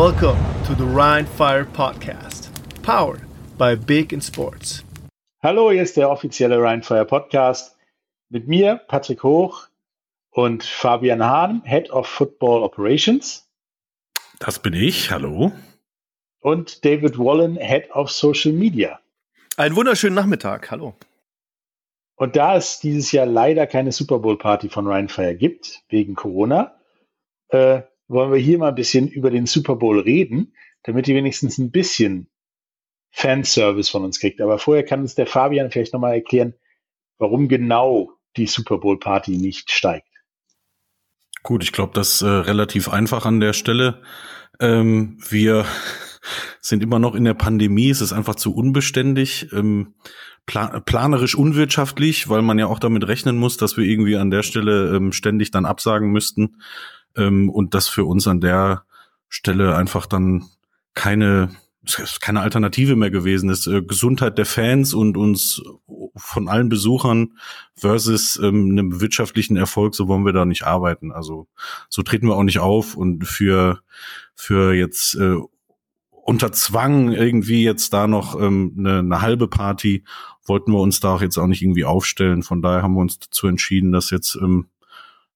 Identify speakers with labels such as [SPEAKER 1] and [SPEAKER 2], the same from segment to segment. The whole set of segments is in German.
[SPEAKER 1] Welcome to the Rhine Fire Podcast, powered by Big in Sports.
[SPEAKER 2] Hallo, hier ist der offizielle Rhine Fire Podcast mit mir, Patrick Hoch und Fabian Hahn, Head of Football Operations.
[SPEAKER 3] Das bin ich, hallo.
[SPEAKER 2] Und David Wallen, Head of Social Media.
[SPEAKER 1] Einen wunderschönen Nachmittag, hallo.
[SPEAKER 2] Und da es dieses Jahr leider keine Super Bowl Party von Rhine Fire gibt, wegen Corona, äh, wollen wir hier mal ein bisschen über den Super Bowl reden, damit ihr wenigstens ein bisschen Fanservice von uns kriegt. Aber vorher kann uns der Fabian vielleicht nochmal erklären, warum genau die Super Bowl Party nicht steigt.
[SPEAKER 3] Gut, ich glaube, das ist äh, relativ einfach an der Stelle. Ähm, wir sind immer noch in der Pandemie, es ist einfach zu unbeständig, ähm, plan planerisch unwirtschaftlich, weil man ja auch damit rechnen muss, dass wir irgendwie an der Stelle ähm, ständig dann absagen müssten ähm, und das für uns an der Stelle einfach dann keine keine Alternative mehr gewesen ist. Äh, Gesundheit der Fans und uns von allen Besuchern versus ähm, einem wirtschaftlichen Erfolg, so wollen wir da nicht arbeiten. Also so treten wir auch nicht auf und für für jetzt äh, unter Zwang irgendwie jetzt da noch ähm, eine, eine halbe Party wollten wir uns da auch jetzt auch nicht irgendwie aufstellen. Von daher haben wir uns dazu entschieden, dass jetzt ähm,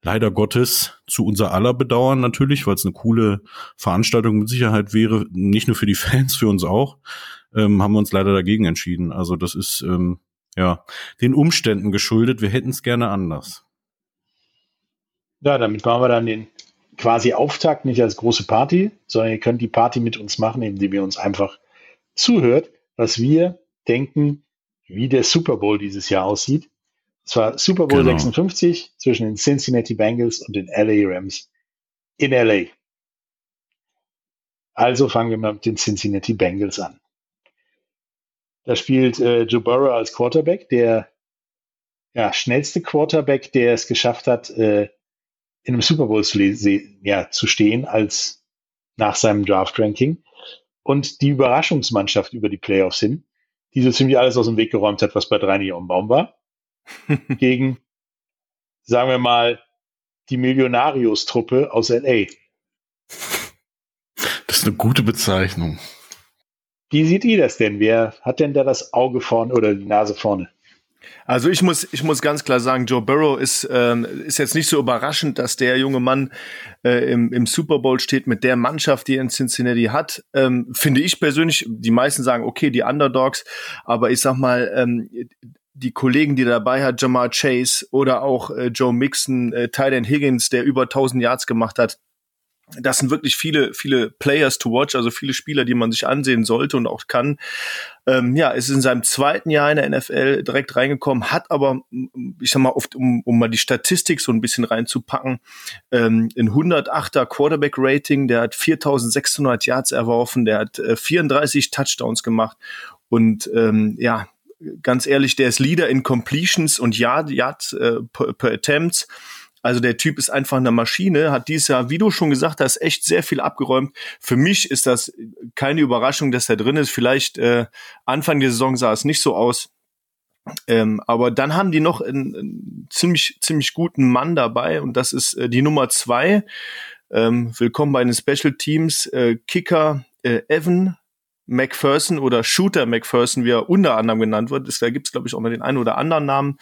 [SPEAKER 3] leider Gottes zu unser aller Bedauern natürlich, weil es eine coole Veranstaltung mit Sicherheit wäre, nicht nur für die Fans, für uns auch, ähm, haben wir uns leider dagegen entschieden. Also das ist ähm, ja den Umständen geschuldet. Wir hätten es gerne anders.
[SPEAKER 2] Ja, damit machen wir dann den quasi Auftakt nicht als große Party, sondern ihr könnt die Party mit uns machen, indem ihr uns einfach zuhört, was wir denken, wie der Super Bowl dieses Jahr aussieht es war Super Bowl genau. 56 zwischen den Cincinnati Bengals und den LA Rams in LA. Also fangen wir mal mit den Cincinnati Bengals an. Da spielt äh, Joe Burrow als Quarterback, der ja, schnellste Quarterback, der es geschafft hat, äh, in einem Super Bowl zu, ja, zu stehen, als nach seinem Draft-Ranking. Und die Überraschungsmannschaft über die Playoffs hin, die so ziemlich alles aus dem Weg geräumt hat, was bei drei nicht am Baum war. gegen, sagen wir mal, die Millionarius-Truppe aus LA.
[SPEAKER 3] Das ist eine gute Bezeichnung.
[SPEAKER 2] Wie sieht ihr das denn? Wer hat denn da das Auge vorne oder die Nase vorne?
[SPEAKER 1] Also ich muss, ich muss ganz klar sagen, Joe Burrow ist, ähm, ist jetzt nicht so überraschend, dass der junge Mann äh, im, im Super Bowl steht mit der Mannschaft, die er in Cincinnati hat. Ähm, finde ich persönlich, die meisten sagen, okay, die Underdogs, aber ich sag mal, ähm, die Kollegen, die dabei hat, Jamar Chase oder auch äh, Joe Mixon, äh, Tyden Higgins, der über 1000 Yards gemacht hat. Das sind wirklich viele, viele Players to watch, also viele Spieler, die man sich ansehen sollte und auch kann. Ähm, ja, ist in seinem zweiten Jahr in der NFL direkt reingekommen, hat aber, ich sag mal, oft, um, um mal die Statistik so ein bisschen reinzupacken, ähm, ein 108er Quarterback-Rating, der hat 4600 Yards erworfen, der hat äh, 34 Touchdowns gemacht und ähm, ja, ganz ehrlich, der ist Leader in Completions und Yard, Yards äh, per, per Attempts. Also der Typ ist einfach eine Maschine, hat dieses Jahr, wie du schon gesagt hast, echt sehr viel abgeräumt. Für mich ist das keine Überraschung, dass er drin ist. Vielleicht äh, Anfang der Saison sah es nicht so aus. Ähm, aber dann haben die noch einen, einen, ziemlich, ziemlich guten Mann dabei und das ist äh, die Nummer zwei. Ähm, willkommen bei den Special Teams. Äh, Kicker äh, Evan McPherson oder Shooter McPherson, wie er unter anderem genannt wird. da gibt es, glaube ich, auch mal den einen oder anderen Namen.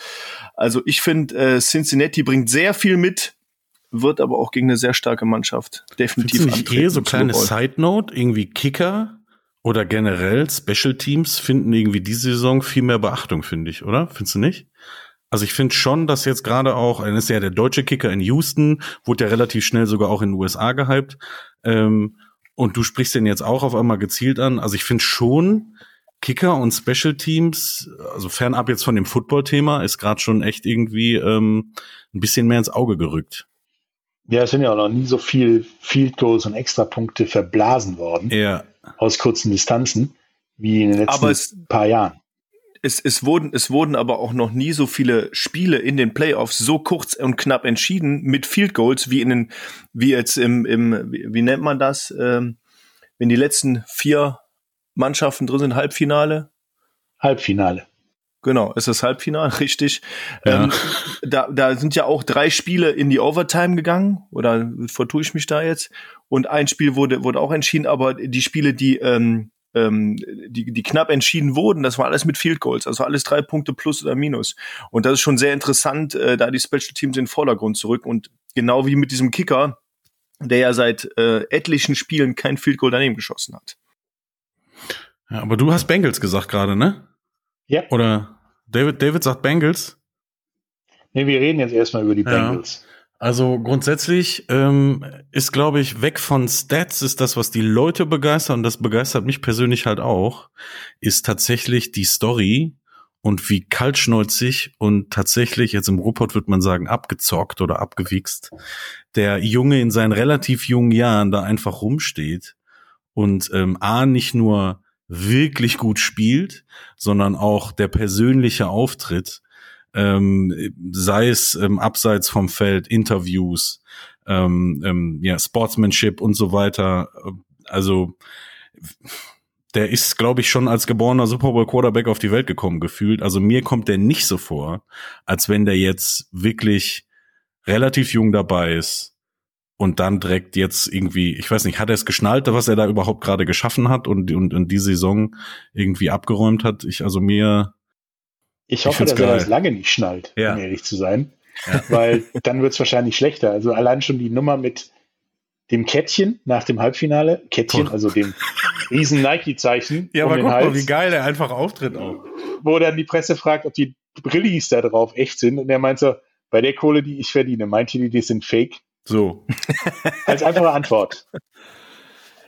[SPEAKER 1] Also ich finde, äh, Cincinnati bringt sehr viel mit, wird aber auch gegen eine sehr starke Mannschaft definitiv
[SPEAKER 3] Findest antreten. Eh so kleine Side Note, irgendwie Kicker oder generell Special Teams finden irgendwie diese Saison viel mehr Beachtung, finde ich, oder? Findest du nicht? Also ich finde schon, dass jetzt gerade auch, er ist ja der deutsche Kicker in Houston, wurde ja relativ schnell sogar auch in den USA gehypt. Ähm, und du sprichst den jetzt auch auf einmal gezielt an. Also ich finde schon, Kicker und Special Teams, also fernab jetzt von dem Football-Thema, ist gerade schon echt irgendwie ähm, ein bisschen mehr ins Auge gerückt.
[SPEAKER 2] Ja, es sind ja auch noch nie so viel Field Goals und Extrapunkte verblasen worden
[SPEAKER 3] ja.
[SPEAKER 2] aus kurzen Distanzen wie in den letzten es, paar Jahren
[SPEAKER 1] es, es, wurden, es wurden aber auch noch nie so viele Spiele in den Playoffs so kurz und knapp entschieden mit Field Goals wie in den, wie jetzt im, im wie, nennt man das, ähm, wenn die letzten vier Mannschaften drin sind, Halbfinale?
[SPEAKER 2] Halbfinale.
[SPEAKER 1] Genau, ist das Halbfinale, richtig. Ja. Ähm, da, da sind ja auch drei Spiele in die Overtime gegangen, oder vertue ich mich da jetzt? und ein Spiel wurde, wurde auch entschieden, aber die Spiele, die, ähm, ähm, die, die knapp entschieden wurden, das war alles mit Field Goals, also alles drei Punkte plus oder minus. Und das ist schon sehr interessant, äh, da die Special Teams in den Vordergrund zurück und genau wie mit diesem Kicker, der ja seit äh, etlichen Spielen kein Field Goal daneben geschossen hat.
[SPEAKER 3] Ja, aber du hast Bengals gesagt gerade, ne?
[SPEAKER 2] Ja.
[SPEAKER 3] Oder David, David sagt Bengals?
[SPEAKER 2] Nee, wir reden jetzt erstmal über die Bengals.
[SPEAKER 3] Also grundsätzlich ähm, ist, glaube ich, weg von Stats ist das, was die Leute begeistert und das begeistert mich persönlich halt auch, ist tatsächlich die Story und wie kaltschnäuzig und tatsächlich, jetzt im Ruhrpott wird man sagen, abgezockt oder abgewichst, der Junge in seinen relativ jungen Jahren da einfach rumsteht und ähm, A, nicht nur wirklich gut spielt, sondern auch der persönliche Auftritt ähm, sei es ähm, abseits vom Feld, Interviews, ähm, ähm, ja, Sportsmanship und so weiter. Also der ist, glaube ich, schon als geborener Super Bowl Quarterback auf die Welt gekommen gefühlt. Also mir kommt der nicht so vor, als wenn der jetzt wirklich relativ jung dabei ist und dann direkt jetzt irgendwie, ich weiß nicht, hat er es geschnallt, was er da überhaupt gerade geschaffen hat und, und, und die Saison irgendwie abgeräumt hat? Ich, also mir,
[SPEAKER 2] ich hoffe, ich dass geil. er das lange nicht schnallt, ja. um ehrlich zu sein. Ja. Weil dann wird es wahrscheinlich schlechter. Also allein schon die Nummer mit dem Kettchen nach dem Halbfinale, Kettchen, also dem riesen Nike-Zeichen.
[SPEAKER 3] Ja, um aber guck Hals, mal, wie geil der einfach auftritt auch.
[SPEAKER 2] Wo dann die Presse fragt, ob die Brillis da drauf echt sind. Und er meint so, bei der Kohle, die ich verdiene, meint ihr, die sind fake?
[SPEAKER 3] So.
[SPEAKER 2] Als einfache Antwort.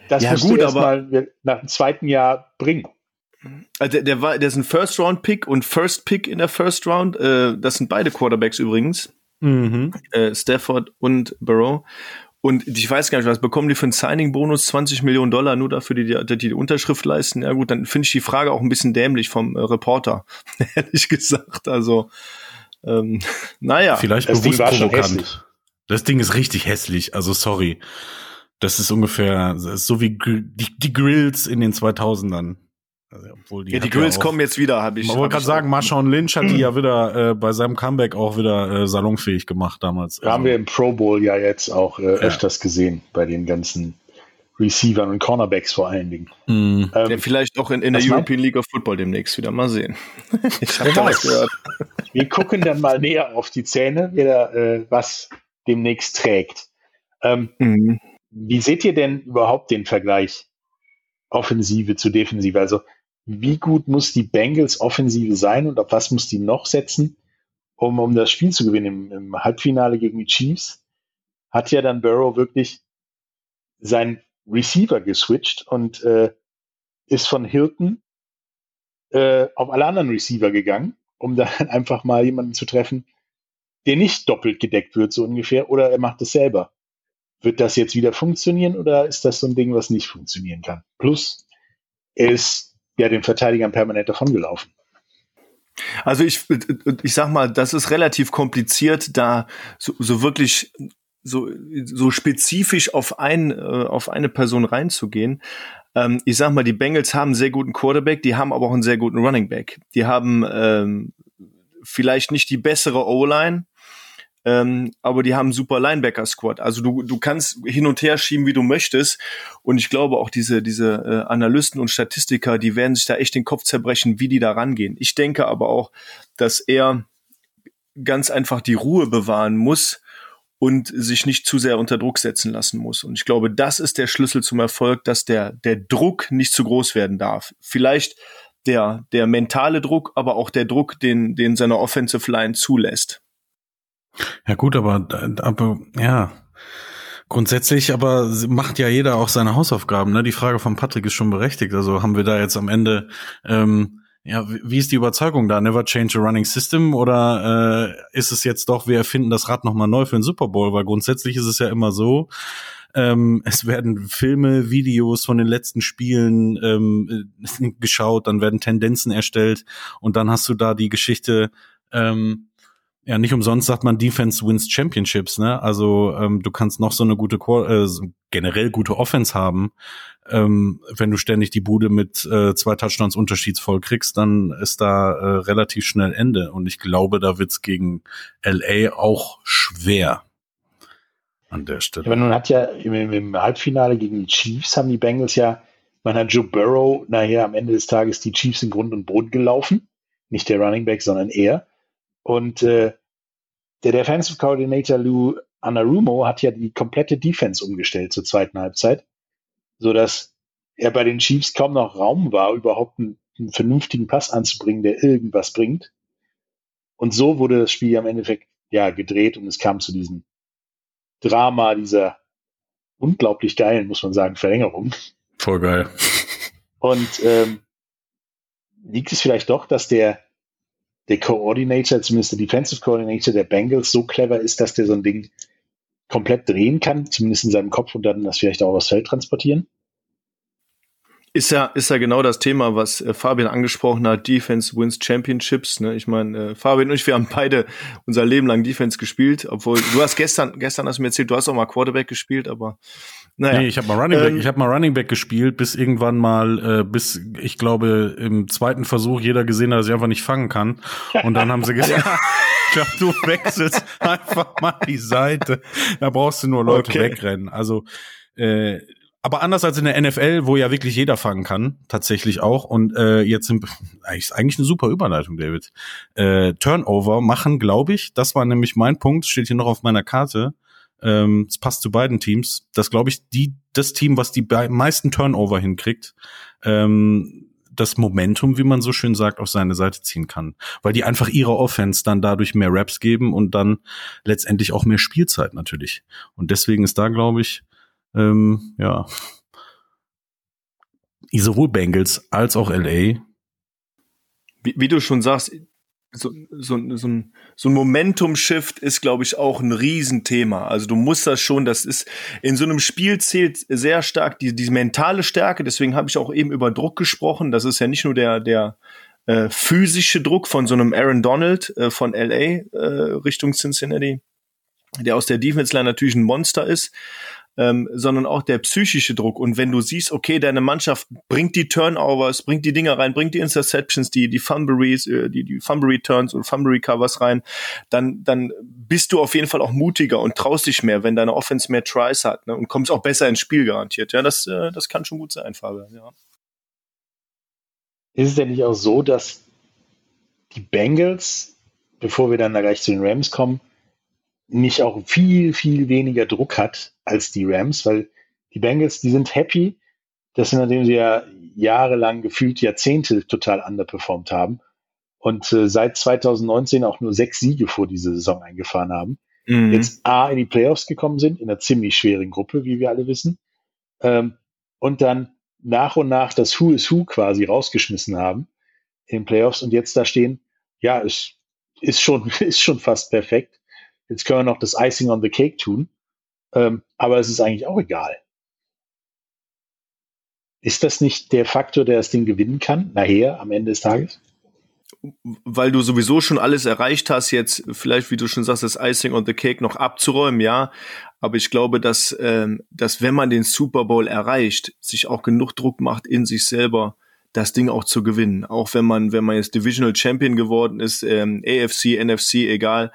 [SPEAKER 2] Das ja, musst gut, du erstmal nach dem zweiten Jahr bringen.
[SPEAKER 1] Also der, der war, der ist ein First Round Pick und First Pick in der First Round. Äh, das sind beide Quarterbacks übrigens. Mhm. Äh, Stafford und Burrow. Und ich weiß gar nicht, was bekommen die für einen Signing-Bonus? 20 Millionen Dollar nur dafür, die die, die Unterschrift leisten? Ja gut, dann finde ich die Frage auch ein bisschen dämlich vom äh, Reporter, ehrlich gesagt. Also, ähm, naja.
[SPEAKER 3] Vielleicht das bewusst provokant. Das Ding ist richtig hässlich, also sorry. Das ist ungefähr so wie die, die Grills in den 2000ern.
[SPEAKER 1] Also, obwohl die ja, die Grills ja kommen jetzt wieder, habe ich.
[SPEAKER 3] Man wollte gerade sagen, Marshawn Lynch hat die ja wieder äh, bei seinem Comeback auch wieder äh, salonfähig gemacht damals.
[SPEAKER 2] Also. Haben wir im Pro Bowl ja jetzt auch äh, ja. öfters gesehen bei den ganzen Receivern und Cornerbacks vor allen Dingen.
[SPEAKER 1] Mhm. Ähm, ja, vielleicht auch in, in der European League of Football demnächst wieder mal sehen.
[SPEAKER 2] ich habe da was gehört. Wir gucken dann mal näher auf die Zähne, wer äh, was demnächst trägt. Ähm, mhm. Wie seht ihr denn überhaupt den Vergleich Offensive zu Defensive? Also wie gut muss die Bengals Offensive sein und auf was muss die noch setzen, um, um das Spiel zu gewinnen? Im, Im, Halbfinale gegen die Chiefs hat ja dann Burrow wirklich sein Receiver geswitcht und äh, ist von Hilton äh, auf alle anderen Receiver gegangen, um dann einfach mal jemanden zu treffen, der nicht doppelt gedeckt wird, so ungefähr, oder er macht es selber. Wird das jetzt wieder funktionieren oder ist das so ein Ding, was nicht funktionieren kann? Plus, er ist ja den Verteidigern permanent davongelaufen.
[SPEAKER 1] Also ich, ich sag mal, das ist relativ kompliziert, da so, so wirklich so, so spezifisch auf ein, äh, auf eine Person reinzugehen. Ähm, ich sag mal, die Bengals haben einen sehr guten Quarterback, die haben aber auch einen sehr guten Running Back. Die haben ähm, vielleicht nicht die bessere O-Line, ähm, aber die haben super Linebacker-Squad. Also du, du kannst hin und her schieben, wie du möchtest. Und ich glaube auch diese, diese äh, Analysten und Statistiker, die werden sich da echt den Kopf zerbrechen, wie die da rangehen. Ich denke aber auch, dass er ganz einfach die Ruhe bewahren muss und sich nicht zu sehr unter Druck setzen lassen muss. Und ich glaube, das ist der Schlüssel zum Erfolg, dass der, der Druck nicht zu groß werden darf. Vielleicht der, der mentale Druck, aber auch der Druck, den, den seine Offensive Line zulässt.
[SPEAKER 3] Ja gut, aber, aber ja, grundsätzlich aber macht ja jeder auch seine Hausaufgaben. Ne? Die Frage von Patrick ist schon berechtigt. Also haben wir da jetzt am Ende, ähm, ja, wie ist die Überzeugung da? Never change a running system oder äh, ist es jetzt doch, wir erfinden das Rad nochmal neu für den Super Bowl? Weil grundsätzlich ist es ja immer so, ähm, es werden Filme, Videos von den letzten Spielen ähm, geschaut, dann werden Tendenzen erstellt und dann hast du da die Geschichte, ähm, ja, nicht umsonst sagt man Defense wins Championships, ne? Also ähm, du kannst noch so eine gute äh, generell gute Offense haben, ähm, wenn du ständig die Bude mit äh, zwei Touchdowns unterschiedsvoll kriegst, dann ist da äh, relativ schnell Ende. Und ich glaube, da wird's gegen LA auch schwer. an der Stelle.
[SPEAKER 2] Aber nun hat ja im, im, Halbfinale gegen die Chiefs haben die Bengals ja, man hat Joe Burrow nachher am Ende des Tages die Chiefs in Grund und Boden gelaufen. Nicht der Running Back, sondern er. Und äh, der Defensive Coordinator Lou Anarumo hat ja die komplette Defense umgestellt zur zweiten Halbzeit, sodass er bei den Chiefs kaum noch Raum war, überhaupt einen, einen vernünftigen Pass anzubringen, der irgendwas bringt. Und so wurde das Spiel am Endeffekt ja gedreht und es kam zu diesem Drama, dieser unglaublich geilen, muss man sagen, Verlängerung.
[SPEAKER 3] Voll geil.
[SPEAKER 2] Und ähm, liegt es vielleicht doch, dass der, der Coordinator, zumindest der Defensive Coordinator der Bengals, so clever ist, dass der so ein Ding komplett drehen kann, zumindest in seinem Kopf und dann das vielleicht auch aufs Feld transportieren?
[SPEAKER 1] Ist ja, ist ja genau das Thema, was äh, Fabian angesprochen hat, Defense wins Championships. Ne? Ich meine, äh, Fabian und ich, wir haben beide unser Leben lang Defense gespielt, obwohl du hast gestern, gestern hast du mir erzählt, du hast auch mal Quarterback gespielt, aber
[SPEAKER 3] naja. Nee, ich habe mal Running Back, ähm, ich habe mal Running Back gespielt, bis irgendwann mal, äh, bis ich glaube im zweiten Versuch jeder gesehen hat, dass ich einfach nicht fangen kann. Und dann haben sie gesagt, ich glaube, du wechselst einfach mal die Seite. Da brauchst du nur Leute okay. wegrennen. Also äh, aber anders als in der NFL, wo ja wirklich jeder fangen kann, tatsächlich auch. Und äh, jetzt sind eigentlich, eigentlich eine super Überleitung, David. Äh, Turnover machen, glaube ich, das war nämlich mein Punkt, steht hier noch auf meiner Karte. Ähm, es passt zu beiden Teams. Das glaube ich, die das Team, was die meisten Turnover hinkriegt, ähm, das Momentum, wie man so schön sagt, auf seine Seite ziehen kann. Weil die einfach ihre Offense dann dadurch mehr Raps geben und dann letztendlich auch mehr Spielzeit natürlich. Und deswegen ist da, glaube ich, ähm, ja, sowohl Bengals als auch LA.
[SPEAKER 1] Wie, wie du schon sagst, so, so, so ein, so ein Momentum-Shift ist, glaube ich, auch ein Riesenthema. Also du musst das schon, das ist, in so einem Spiel zählt sehr stark die, die mentale Stärke, deswegen habe ich auch eben über Druck gesprochen. Das ist ja nicht nur der, der äh, physische Druck von so einem Aaron Donald äh, von LA äh, Richtung Cincinnati, der aus der Defense-Line natürlich ein Monster ist, ähm, sondern auch der psychische Druck. Und wenn du siehst, okay, deine Mannschaft bringt die Turnovers, bringt die Dinger rein, bringt die Interceptions, die, die Fumble äh, die, die Fumble Returns und Fumble Recovers rein, dann, dann bist du auf jeden Fall auch mutiger und traust dich mehr, wenn deine Offense mehr Tries hat ne, und kommst auch besser ins Spiel garantiert. Ja, das, äh, das kann schon gut sein, Fabian. Ja.
[SPEAKER 2] Ist es denn nicht auch so, dass die Bengals, bevor wir dann gleich zu den Rams kommen, nicht auch viel, viel weniger Druck hat als die Rams, weil die Bengals, die sind happy, dass sie, nachdem sie ja jahrelang gefühlt Jahrzehnte total underperformed haben und äh, seit 2019 auch nur sechs Siege vor diese Saison eingefahren haben, mhm. jetzt A in die Playoffs gekommen sind, in einer ziemlich schweren Gruppe, wie wir alle wissen, ähm, und dann nach und nach das Who is Who quasi rausgeschmissen haben in den Playoffs und jetzt da stehen, ja, es ist schon, ist schon fast perfekt. Jetzt können wir noch das Icing on the Cake tun. Ähm, aber es ist eigentlich auch egal. Ist das nicht der Faktor, der das Ding gewinnen kann, nachher, am Ende des Tages?
[SPEAKER 1] Weil du sowieso schon alles erreicht hast, jetzt vielleicht, wie du schon sagst, das Icing on the Cake noch abzuräumen, ja. Aber ich glaube, dass, ähm, dass wenn man den Super Bowl erreicht, sich auch genug Druck macht in sich selber, das Ding auch zu gewinnen. Auch wenn man, wenn man jetzt Divisional Champion geworden ist, ähm, AFC, NFC, egal,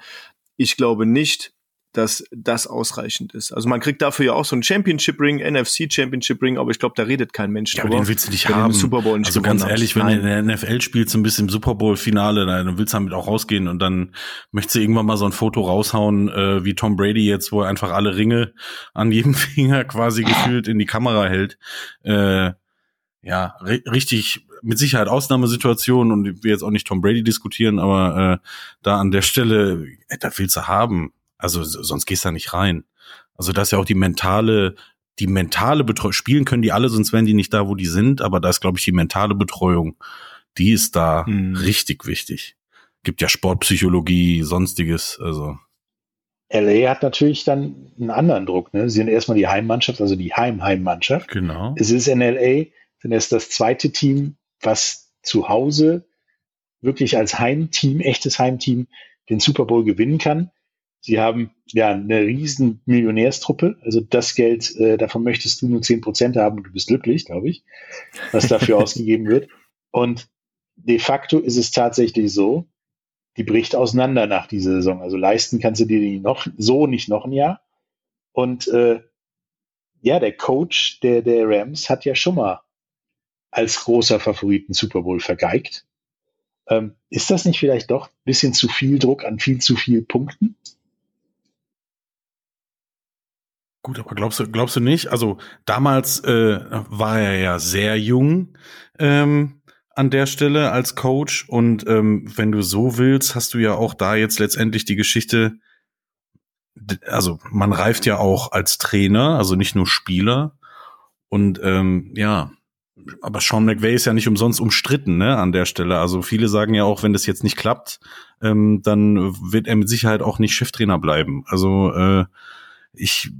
[SPEAKER 1] ich glaube nicht, dass das ausreichend ist. Also man kriegt dafür ja auch so einen Championship Ring, NFC Championship Ring, aber ich glaube, da redet kein Mensch
[SPEAKER 3] ja, drüber. den willst du nicht haben. Super Bowl nicht also ganz ehrlich, wenn du in der NFL spielst, ein bisschen im Super Bowl Finale, dann willst du damit auch rausgehen und dann möchtest du irgendwann mal so ein Foto raushauen, äh, wie Tom Brady jetzt, wo er einfach alle Ringe an jedem Finger quasi gefühlt in die Kamera hält. Äh, ja, richtig mit Sicherheit Ausnahmesituationen und ich will jetzt auch nicht Tom Brady diskutieren, aber äh, da an der Stelle, äh, da willst du haben. Also sonst gehst du da nicht rein. Also das ist ja auch die mentale, die mentale Betreuung. Spielen können die alle, sonst wären die nicht da, wo die sind. Aber da ist, glaube ich, die mentale Betreuung, die ist da mhm. richtig wichtig. Gibt ja Sportpsychologie, sonstiges. Also
[SPEAKER 2] LA hat natürlich dann einen anderen Druck. Ne? Sie sind erstmal die Heimmannschaft, also die Heim-Heimmannschaft.
[SPEAKER 3] Genau.
[SPEAKER 2] Es ist in LA, denn es ist das zweite Team, was zu Hause wirklich als Heimteam, echtes Heimteam, den Super Bowl gewinnen kann. Sie haben ja eine riesen Millionärstruppe. Also das Geld, äh, davon möchtest du nur zehn Prozent haben und du bist glücklich, glaube ich, was dafür ausgegeben wird. Und de facto ist es tatsächlich so, die bricht auseinander nach dieser Saison. Also leisten kannst du dir die noch so nicht noch ein Jahr. Und äh, ja, der Coach der, der Rams hat ja schon mal als großer Favoriten Super Bowl vergeigt. Ähm, ist das nicht vielleicht doch ein bisschen zu viel Druck an viel zu viel Punkten?
[SPEAKER 3] Gut, aber glaubst du, glaubst du nicht? Also damals äh, war er ja sehr jung ähm, an der Stelle als Coach und ähm, wenn du so willst, hast du ja auch da jetzt letztendlich die Geschichte. Also man reift ja auch als Trainer, also nicht nur Spieler. Und ähm, ja, aber Sean McVay ist ja nicht umsonst umstritten, ne, an der Stelle. Also viele sagen ja auch, wenn das jetzt nicht klappt, ähm, dann wird er mit Sicherheit auch nicht Cheftrainer bleiben. Also äh, ich,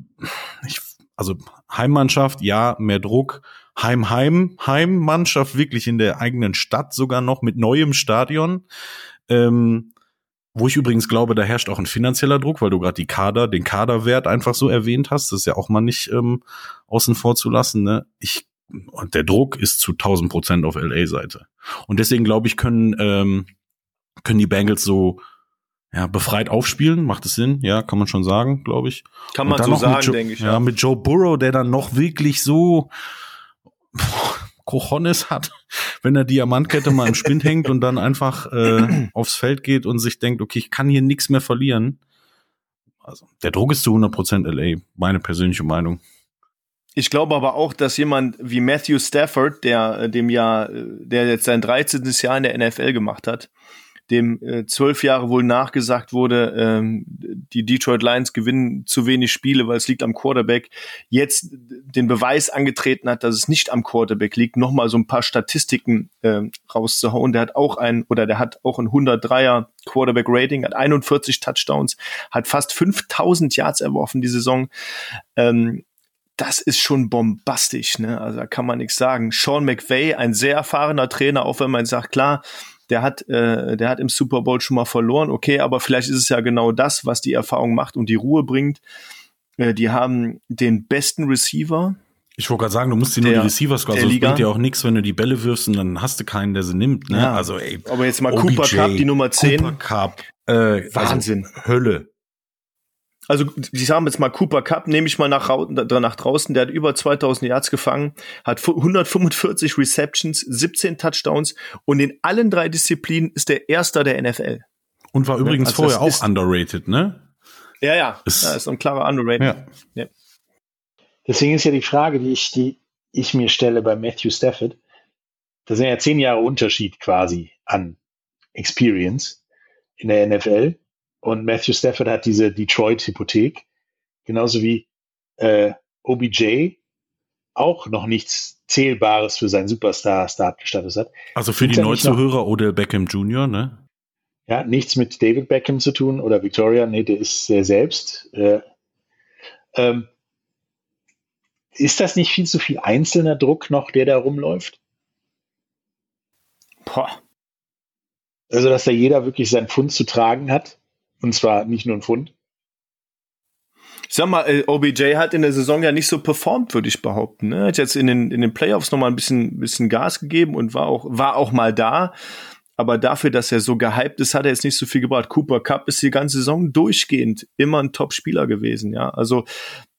[SPEAKER 3] ich, also Heimmannschaft, ja, mehr Druck. Heim, Heim, Heimmannschaft wirklich in der eigenen Stadt sogar noch mit neuem Stadion. Ähm, wo ich übrigens glaube, da herrscht auch ein finanzieller Druck, weil du gerade die Kader, den Kaderwert einfach so erwähnt hast. Das ist ja auch mal nicht ähm, außen vor zu lassen. Ne? Ich und der Druck ist zu 1000 Prozent auf LA-Seite. Und deswegen glaube ich, können, ähm, können die Bengals so ja, befreit aufspielen, macht es Sinn, ja, kann man schon sagen, glaube ich.
[SPEAKER 1] Kann man so sagen, denke ich.
[SPEAKER 3] Ja. ja, mit Joe Burrow, der dann noch wirklich so Cojones hat, wenn er Diamantkette mal im Spind hängt und dann einfach äh, aufs Feld geht und sich denkt, okay, ich kann hier nichts mehr verlieren. Also, der Druck ist zu 100% LA, meine persönliche Meinung.
[SPEAKER 1] Ich glaube aber auch, dass jemand wie Matthew Stafford, der äh, dem Jahr, äh, der jetzt sein 13. Jahr in der NFL gemacht hat, dem äh, zwölf Jahre wohl nachgesagt wurde, ähm, die Detroit Lions gewinnen zu wenig Spiele, weil es liegt am Quarterback, jetzt den Beweis angetreten hat, dass es nicht am Quarterback liegt, nochmal so ein paar Statistiken äh, rauszuhauen. Der hat auch ein, oder der hat auch ein 103er Quarterback Rating, hat 41 Touchdowns, hat fast 5000 Yards erworfen die Saison. Ähm, das ist schon bombastisch, ne? Also da kann man nichts sagen. Sean McVay, ein sehr erfahrener Trainer, auch wenn man sagt, klar, der hat, äh, der hat im Super Bowl schon mal verloren, okay, aber vielleicht ist es ja genau das, was die Erfahrung macht und die Ruhe bringt. Äh, die haben den besten Receiver.
[SPEAKER 3] Ich wollte gerade sagen, du musst dir nur die Receivers also es bringt dir auch nichts, wenn du die Bälle wirfst und dann hast du keinen, der sie nimmt. Ne?
[SPEAKER 1] Ja. Also ey, aber jetzt mal OBJ, Cooper Cup, die Nummer 10. Cooper
[SPEAKER 3] Cup,
[SPEAKER 1] äh, also Wahnsinn.
[SPEAKER 3] Also Hölle
[SPEAKER 1] also ich sage jetzt mal Cooper Cup, nehme ich mal nach, nach draußen, der hat über 2000 Yards gefangen, hat 145 Receptions, 17 Touchdowns und in allen drei Disziplinen ist der Erster der NFL.
[SPEAKER 3] Und war übrigens also vorher auch underrated, ne?
[SPEAKER 1] Ja, ja, ist, ja, ist ein klarer Underrated. Ja. ja.
[SPEAKER 2] Deswegen ist ja die Frage, die ich, die ich mir stelle bei Matthew Stafford, das sind ja zehn Jahre Unterschied quasi an Experience in der NFL. Und Matthew Stafford hat diese Detroit-Hypothek, genauso wie äh, OBJ auch noch nichts Zählbares für seinen Superstar-Start-Status hat.
[SPEAKER 3] Also für die Neuzuhörer oder Beckham Jr., ne?
[SPEAKER 2] Ja, nichts mit David Beckham zu tun oder Victoria, nee, der ist sehr selbst. Äh, ähm, ist das nicht viel zu viel einzelner Druck noch, der da rumläuft? Boah. Also, dass da jeder wirklich seinen Pfund zu tragen hat? Und zwar nicht nur ein Pfund.
[SPEAKER 1] Ich sag mal, äh, OBJ hat in der Saison ja nicht so performt, würde ich behaupten. Ne? Hat jetzt in den, in den Playoffs nochmal ein bisschen, bisschen Gas gegeben und war auch, war auch mal da. Aber dafür, dass er so gehypt ist, hat er jetzt nicht so viel gebracht. Cooper Cup ist die ganze Saison durchgehend immer ein Top-Spieler gewesen, ja. Also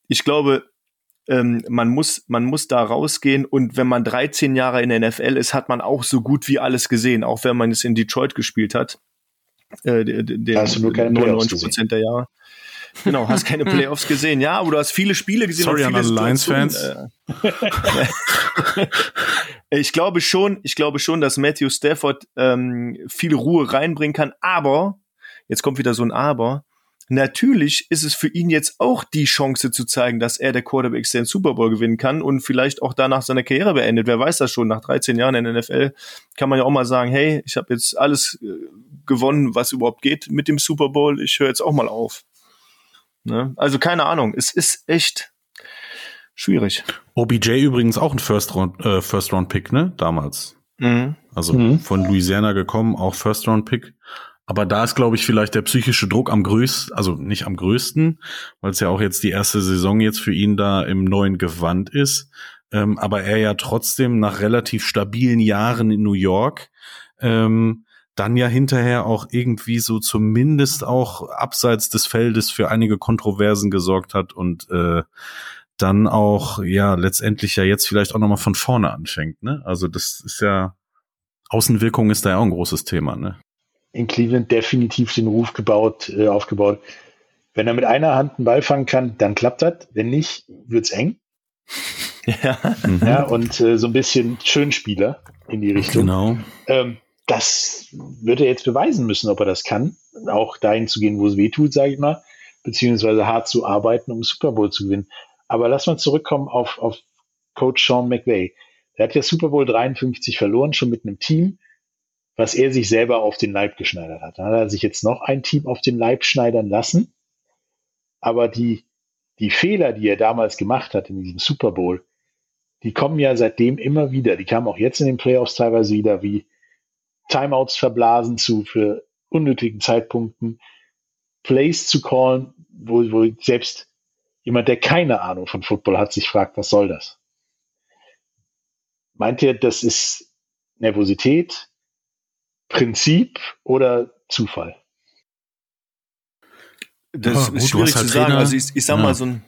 [SPEAKER 1] ich glaube, ähm, man muss, man muss da rausgehen und wenn man 13 Jahre in der NFL ist, hat man auch so gut wie alles gesehen, auch wenn man es in Detroit gespielt hat äh, den
[SPEAKER 2] hast du nur keine 99
[SPEAKER 1] Prozent der Jahre. Genau, hast keine Playoffs gesehen. Ja, aber du hast viele Spiele gesehen.
[SPEAKER 3] Sorry
[SPEAKER 1] an alle
[SPEAKER 3] Lions-Fans.
[SPEAKER 1] Äh, ich glaube schon, ich glaube schon, dass Matthew Stafford ähm, viel Ruhe reinbringen kann. Aber jetzt kommt wieder so ein Aber. Natürlich ist es für ihn jetzt auch die Chance zu zeigen, dass er der Quarterback ist, der den Super Bowl gewinnen kann und vielleicht auch danach seine Karriere beendet. Wer weiß das schon? Nach 13 Jahren in der NFL kann man ja auch mal sagen, hey, ich habe jetzt alles äh, gewonnen, was überhaupt geht mit dem Super Bowl. Ich höre jetzt auch mal auf. Ne? Also keine Ahnung. Es ist echt schwierig.
[SPEAKER 3] OBJ übrigens auch ein First Round, äh, First Round Pick, ne? Damals. Mhm. Also mhm. von Louisiana gekommen, auch First Round Pick. Aber da ist, glaube ich, vielleicht der psychische Druck am größten, also nicht am größten, weil es ja auch jetzt die erste Saison jetzt für ihn da im neuen Gewand ist. Ähm, aber er ja trotzdem nach relativ stabilen Jahren in New York ähm, dann ja hinterher auch irgendwie so zumindest auch abseits des Feldes für einige Kontroversen gesorgt hat und äh, dann auch ja letztendlich ja jetzt vielleicht auch noch mal von vorne anfängt. Ne? Also das ist ja Außenwirkung ist da ja auch ein großes Thema. Ne?
[SPEAKER 2] In Cleveland definitiv den Ruf gebaut, äh, aufgebaut. Wenn er mit einer Hand einen Ball fangen kann, dann klappt das. Wenn nicht, wird's eng. Ja, mhm. ja und äh, so ein bisschen Schönspieler in die Richtung. Genau. Ähm, das wird er jetzt beweisen müssen, ob er das kann. Auch dahin zu gehen, wo es weh tut, sage ich mal, beziehungsweise hart zu arbeiten, um Super Bowl zu gewinnen. Aber lass mal zurückkommen auf, auf Coach Sean McVay. Der hat ja Super Bowl 53 verloren, schon mit einem Team, was er sich selber auf den Leib geschneidert hat. Da hat er sich jetzt noch ein Team auf den Leib schneidern lassen. Aber die, die Fehler, die er damals gemacht hat in diesem Super Bowl, die kommen ja seitdem immer wieder. Die kamen auch jetzt in den Playoffs teilweise wieder, wie Timeouts verblasen zu für unnötigen Zeitpunkten, Plays zu callen, wo, wo selbst jemand, der keine Ahnung von Football hat, sich fragt, was soll das? Meint ihr, das ist Nervosität, Prinzip oder Zufall?
[SPEAKER 1] Das ja, ist schwierig halt zu sagen. Also ich, ich sag ja. mal, so ein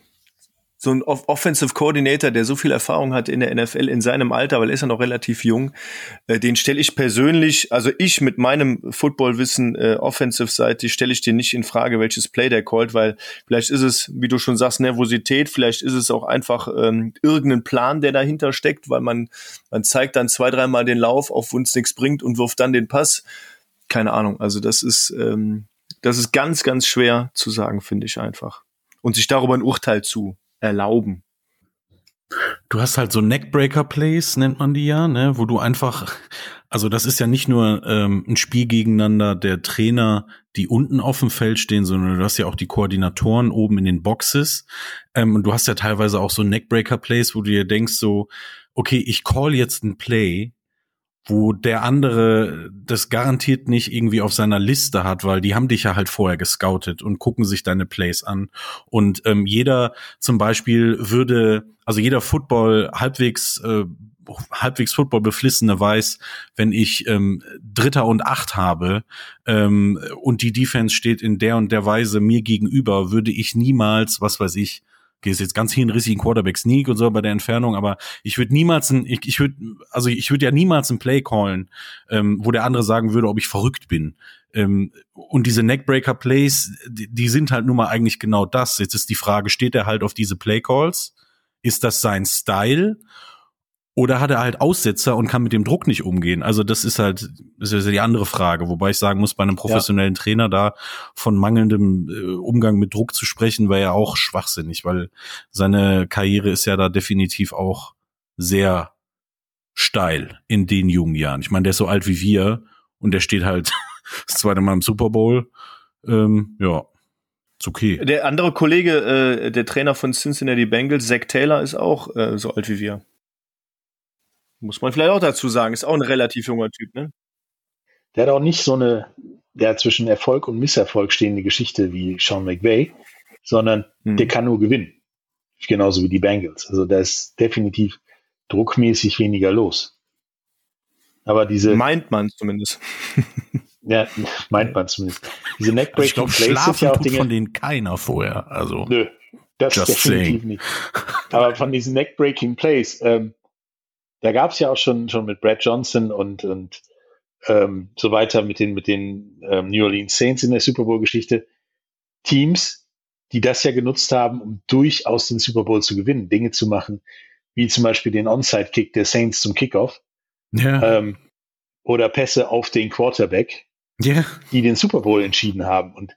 [SPEAKER 1] so ein Offensive Coordinator, der so viel Erfahrung hat in der NFL in seinem Alter, weil er ist ja noch relativ jung, äh, den stelle ich persönlich, also ich mit meinem Footballwissen äh, offensive-seitig, stelle ich den nicht in Frage, welches Play der callt, weil vielleicht ist es, wie du schon sagst, Nervosität, vielleicht ist es auch einfach ähm, irgendein Plan, der dahinter steckt, weil man, man zeigt dann zwei, dreimal den Lauf, auf uns nichts bringt und wirft dann den Pass. Keine Ahnung, also das ist, ähm, das ist ganz, ganz schwer zu sagen, finde ich einfach. Und sich darüber ein Urteil zu erlauben.
[SPEAKER 3] Du hast halt so Neckbreaker-Plays, nennt man die ja, ne, wo du einfach, also das ist ja nicht nur ähm, ein Spiel gegeneinander der Trainer, die unten auf dem Feld stehen, sondern du hast ja auch die Koordinatoren oben in den Boxes. Ähm, und du hast ja teilweise auch so Neckbreaker-Plays, wo du dir denkst so, okay, ich call jetzt ein Play, wo der andere das garantiert nicht irgendwie auf seiner Liste hat, weil die haben dich ja halt vorher gescoutet und gucken sich deine Plays an. Und ähm, jeder zum Beispiel würde, also jeder Football halbwegs äh, halbwegs Football beflissene weiß, wenn ich ähm, Dritter und Acht habe ähm, und die Defense steht in der und der Weise mir gegenüber, würde ich niemals, was weiß ich, gehst jetzt ganz hinrissig in Quarterback Sneak und so bei der Entfernung, aber ich würde niemals ein, ich, ich würde, also ich würde ja niemals ein Play callen, ähm, wo der andere sagen würde, ob ich verrückt bin. Ähm, und diese Neckbreaker Plays, die, die sind halt nun mal eigentlich genau das. Jetzt ist die Frage, steht er halt auf diese Play Calls? Ist das sein Style? Oder hat er halt Aussetzer und kann mit dem Druck nicht umgehen? Also das ist halt, das ist ja die andere Frage. Wobei ich sagen muss, bei einem professionellen ja. Trainer da von mangelndem äh, Umgang mit Druck zu sprechen, wäre ja auch schwachsinnig, weil seine Karriere ist ja da definitiv auch sehr steil in den jungen Jahren. Ich meine, der ist so alt wie wir und der steht halt das zweite Mal im Super Bowl. Ähm, ja, ist okay.
[SPEAKER 1] Der andere Kollege, äh, der Trainer von Cincinnati Bengals, Zach Taylor, ist auch äh, so alt wie wir. Muss man vielleicht auch dazu sagen. Ist auch ein relativ junger Typ, ne?
[SPEAKER 2] Der hat auch nicht so eine, der zwischen Erfolg und Misserfolg stehende Geschichte wie Sean McVay, sondern hm. der kann nur gewinnen. Genauso wie die Bengals. Also da ist definitiv druckmäßig weniger los. Aber diese.
[SPEAKER 1] Meint man zumindest.
[SPEAKER 2] ja, meint man zumindest. Diese Neckbreaking
[SPEAKER 3] also Plays sind ja auch Dinge. von denen keiner vorher. Also.
[SPEAKER 2] Nö, das definitiv saying. nicht. Aber von diesen Neckbreaking Plays, ähm, da gab es ja auch schon, schon mit Brad Johnson und, und ähm, so weiter mit den, mit den ähm, New Orleans Saints in der Super Bowl-Geschichte Teams, die das ja genutzt haben, um durchaus den Super Bowl zu gewinnen, Dinge zu machen, wie zum Beispiel den Onside-Kick der Saints zum Kickoff. Ja. Ähm, oder Pässe auf den Quarterback, ja. die den Super Bowl entschieden haben. Und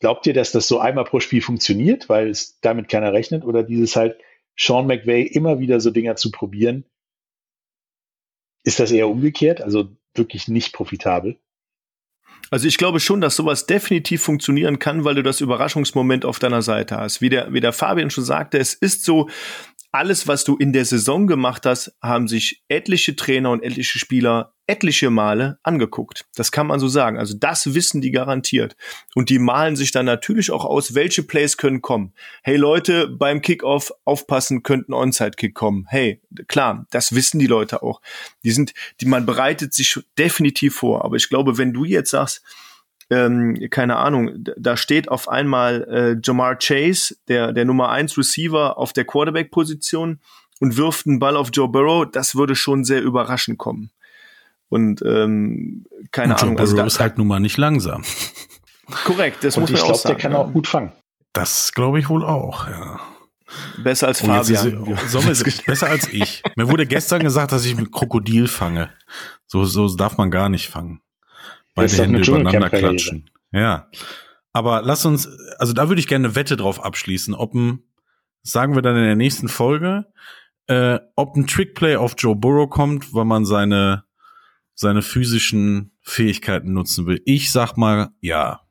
[SPEAKER 2] glaubt ihr, dass das so einmal pro Spiel funktioniert, weil es damit keiner rechnet? Oder dieses halt Sean McVay immer wieder so Dinger zu probieren, ist das eher umgekehrt, also wirklich nicht profitabel?
[SPEAKER 1] Also ich glaube schon, dass sowas definitiv funktionieren kann, weil du das Überraschungsmoment auf deiner Seite hast. Wie der, wie der Fabian schon sagte, es ist so, alles, was du in der Saison gemacht hast, haben sich etliche Trainer und etliche Spieler etliche Male angeguckt. Das kann man so sagen. Also das wissen die garantiert. Und die malen sich dann natürlich auch aus, welche Plays können kommen. Hey Leute, beim Kickoff aufpassen, könnten Onside-Kick kommen. Hey, klar, das wissen die Leute auch. Die sind, die, man bereitet sich definitiv vor. Aber ich glaube, wenn du jetzt sagst, ähm, keine Ahnung, da steht auf einmal äh, Jamar Chase, der, der Nummer 1 Receiver auf der Quarterback-Position und wirft einen Ball auf Joe Burrow, das würde schon sehr überraschend kommen. Und ähm, keine und Ahnung.
[SPEAKER 3] Joe also Burrow also da, ist halt nun mal nicht langsam.
[SPEAKER 1] Korrekt, das
[SPEAKER 2] und
[SPEAKER 1] muss man
[SPEAKER 2] ich
[SPEAKER 1] glaub, auch sagen.
[SPEAKER 2] der kann auch gut fangen.
[SPEAKER 3] Das glaube ich wohl auch, ja.
[SPEAKER 1] Besser als oh, Fabian.
[SPEAKER 3] Diese, besser als ich. Mir wurde gestern gesagt, dass ich mit Krokodil fange. So, so darf man gar nicht fangen beide Hände übereinander klatschen. Ja. Aber lass uns, also da würde ich gerne eine Wette drauf abschließen, ob ein, sagen wir dann in der nächsten Folge, äh, ob ein Trickplay auf Joe Burrow kommt, weil man seine, seine physischen Fähigkeiten nutzen will. Ich sag mal, ja.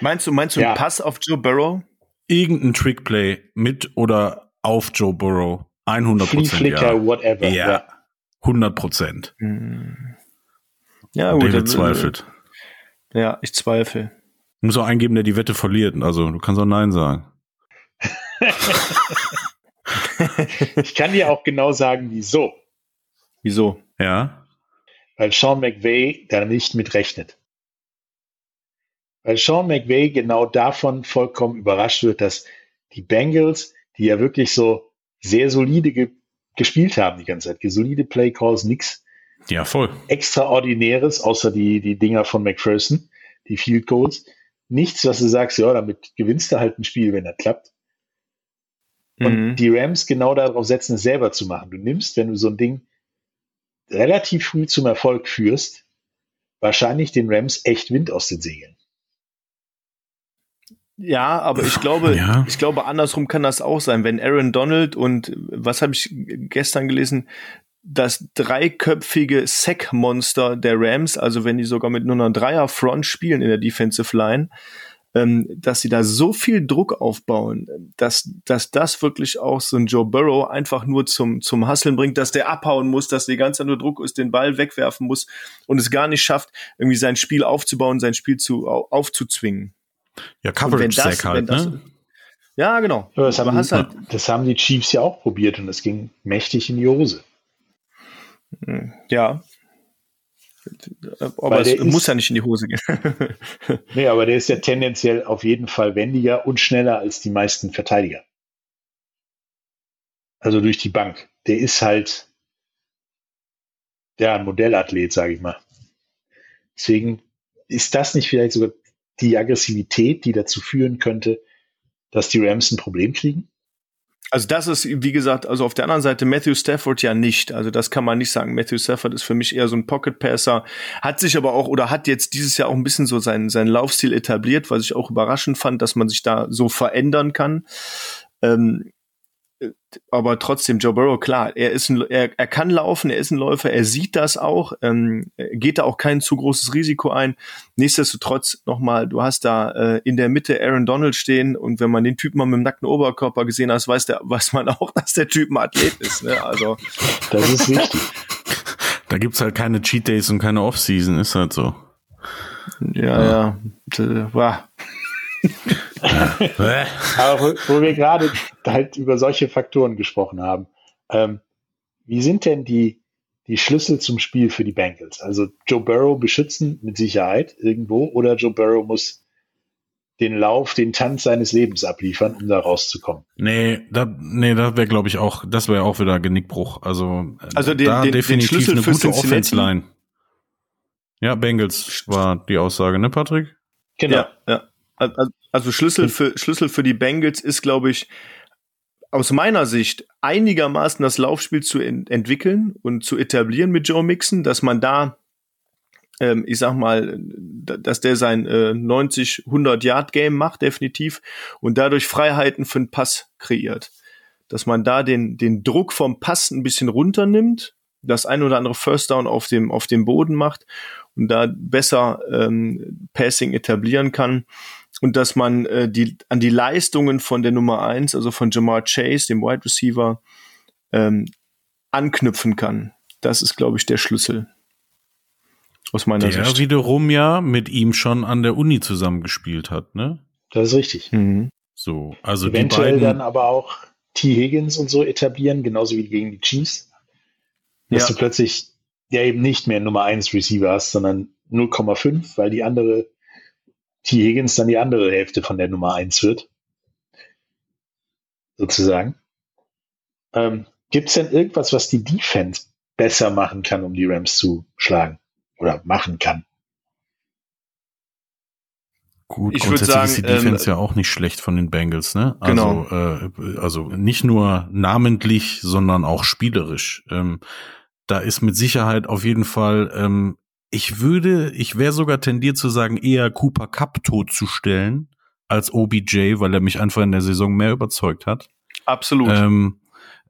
[SPEAKER 1] Meinst du, meinst du ja. einen Pass auf Joe Burrow?
[SPEAKER 3] Irgendein Trickplay mit oder auf Joe Burrow. 100 Prozent.
[SPEAKER 2] Ja. whatever.
[SPEAKER 3] Ja. 100 Prozent. Hm.
[SPEAKER 1] Ja, gut.
[SPEAKER 3] David zweifelt.
[SPEAKER 1] Ja, ich zweifle.
[SPEAKER 3] Du musst auch eingeben, der die Wette verliert. Also du kannst auch Nein sagen.
[SPEAKER 2] ich kann dir auch genau sagen, wieso.
[SPEAKER 1] Wieso?
[SPEAKER 3] Ja.
[SPEAKER 2] Weil Sean McVay da nicht mit rechnet. Weil Sean McVay genau davon vollkommen überrascht wird, dass die Bengals, die ja wirklich so sehr solide ge gespielt haben die ganze Zeit, solide Play Calls, nix,
[SPEAKER 3] ja, voll.
[SPEAKER 2] Extraordinäres, außer die, die Dinger von McPherson, die Field Goals. Nichts, was du sagst, ja, damit gewinnst du halt ein Spiel, wenn das klappt. Und mhm. die Rams genau darauf setzen, es selber zu machen. Du nimmst, wenn du so ein Ding relativ früh zum Erfolg führst, wahrscheinlich den Rams echt Wind aus den Segeln.
[SPEAKER 1] Ja, aber ich glaube, ja. ich glaube, andersrum kann das auch sein. Wenn Aaron Donald und was habe ich gestern gelesen, das dreiköpfige Sack-Monster der Rams, also wenn die sogar mit nur einer Dreier-Front spielen in der Defensive Line, ähm, dass sie da so viel Druck aufbauen, dass, dass das wirklich auch so ein Joe Burrow einfach nur zum, zum Hasseln bringt, dass der abhauen muss, dass der ganze nur Druck ist, den Ball wegwerfen muss und es gar nicht schafft, irgendwie sein Spiel aufzubauen, sein Spiel zu, aufzuzwingen.
[SPEAKER 3] Ja, Coverage-Sack halt, das, ne?
[SPEAKER 1] Ja, genau.
[SPEAKER 2] Ja, das, haben, halt, das haben die Chiefs ja auch probiert und es ging mächtig in die Hose.
[SPEAKER 1] Hm, ja. Aber es muss ja nicht in die Hose gehen.
[SPEAKER 2] nee, aber der ist ja tendenziell auf jeden Fall wendiger und schneller als die meisten Verteidiger. Also durch die Bank. Der ist halt ja ein Modellathlet, sage ich mal. Deswegen ist das nicht vielleicht sogar die Aggressivität, die dazu führen könnte, dass die Rams ein Problem kriegen?
[SPEAKER 1] Also das ist, wie gesagt, also auf der anderen Seite Matthew Stafford ja nicht. Also das kann man nicht sagen. Matthew Stafford ist für mich eher so ein Pocket Passer, hat sich aber auch oder hat jetzt dieses Jahr auch ein bisschen so seinen, seinen Laufstil etabliert, was ich auch überraschend fand, dass man sich da so verändern kann. Ähm, aber trotzdem, Joe Burrow, klar, er ist ein, er, er kann laufen, er ist ein Läufer, er sieht das auch, ähm, geht da auch kein zu großes Risiko ein. Nichtsdestotrotz nochmal, du hast da äh, in der Mitte Aaron Donald stehen und wenn man den Typen mal mit dem nackten Oberkörper gesehen hat, weiß, der, weiß man auch, dass der Typ ein Athlet ist. Ne? Also
[SPEAKER 2] das ist wichtig.
[SPEAKER 3] Da gibt's halt keine Cheat Days und keine Off-Season, ist halt so.
[SPEAKER 1] Ja, ja. ja. Wow.
[SPEAKER 2] Aber wo, wo, wir gerade halt über solche Faktoren gesprochen haben, ähm, wie sind denn die, die Schlüssel zum Spiel für die Bengals? Also Joe Burrow beschützen mit Sicherheit irgendwo oder Joe Burrow muss den Lauf, den Tanz seines Lebens abliefern, um da rauszukommen.
[SPEAKER 3] Nee, da, nee, da wäre, glaube ich, auch, das wäre auch wieder Genickbruch. Also,
[SPEAKER 1] also den, da den, definitiv den Schlüssel eine gute Offense-Line.
[SPEAKER 3] Ja, Bengals war die Aussage, ne, Patrick?
[SPEAKER 1] Genau. Ja, ja. Also Schlüssel für, Schlüssel für die Bengals ist, glaube ich, aus meiner Sicht einigermaßen das Laufspiel zu ent entwickeln und zu etablieren mit Joe Mixon, dass man da, ähm, ich sag mal, dass der sein äh, 90, 100 Yard Game macht, definitiv, und dadurch Freiheiten für den Pass kreiert. Dass man da den, den Druck vom Pass ein bisschen runternimmt, das ein oder andere First Down auf dem, auf dem Boden macht und da besser ähm, Passing etablieren kann und dass man äh, die, an die Leistungen von der Nummer eins, also von Jamar Chase, dem Wide Receiver, ähm, anknüpfen kann. Das ist, glaube ich, der Schlüssel. Aus meiner
[SPEAKER 3] der
[SPEAKER 1] Sicht.
[SPEAKER 3] wiederum ja mit ihm schon an der Uni zusammengespielt hat, ne?
[SPEAKER 2] Das ist richtig.
[SPEAKER 1] Mhm.
[SPEAKER 3] So, also
[SPEAKER 2] Eventuell
[SPEAKER 3] die beiden,
[SPEAKER 2] dann aber auch T. Higgins und so etablieren, genauso wie gegen die Chiefs. Dass
[SPEAKER 1] Ja.
[SPEAKER 2] du plötzlich ja eben nicht mehr Nummer 1 Receiver hast, sondern 0,5, weil die andere T. Higgins dann die andere Hälfte von der Nummer 1 wird. Sozusagen. Ähm, Gibt es denn irgendwas, was die Defense besser machen kann, um die Rams zu schlagen? Oder machen kann?
[SPEAKER 3] Gut,
[SPEAKER 1] Ich
[SPEAKER 3] grundsätzlich ist die
[SPEAKER 1] sagen,
[SPEAKER 3] Defense
[SPEAKER 1] ähm,
[SPEAKER 3] ja auch nicht schlecht von den Bengals, ne?
[SPEAKER 1] Genau.
[SPEAKER 3] Also, äh, also nicht nur namentlich, sondern auch spielerisch. Ähm, da ist mit Sicherheit auf jeden Fall, ähm, ich würde, ich wäre sogar tendiert zu sagen, eher Cooper Cup totzustellen als OBJ, weil er mich einfach in der Saison mehr überzeugt hat.
[SPEAKER 1] Absolut.
[SPEAKER 3] Ähm,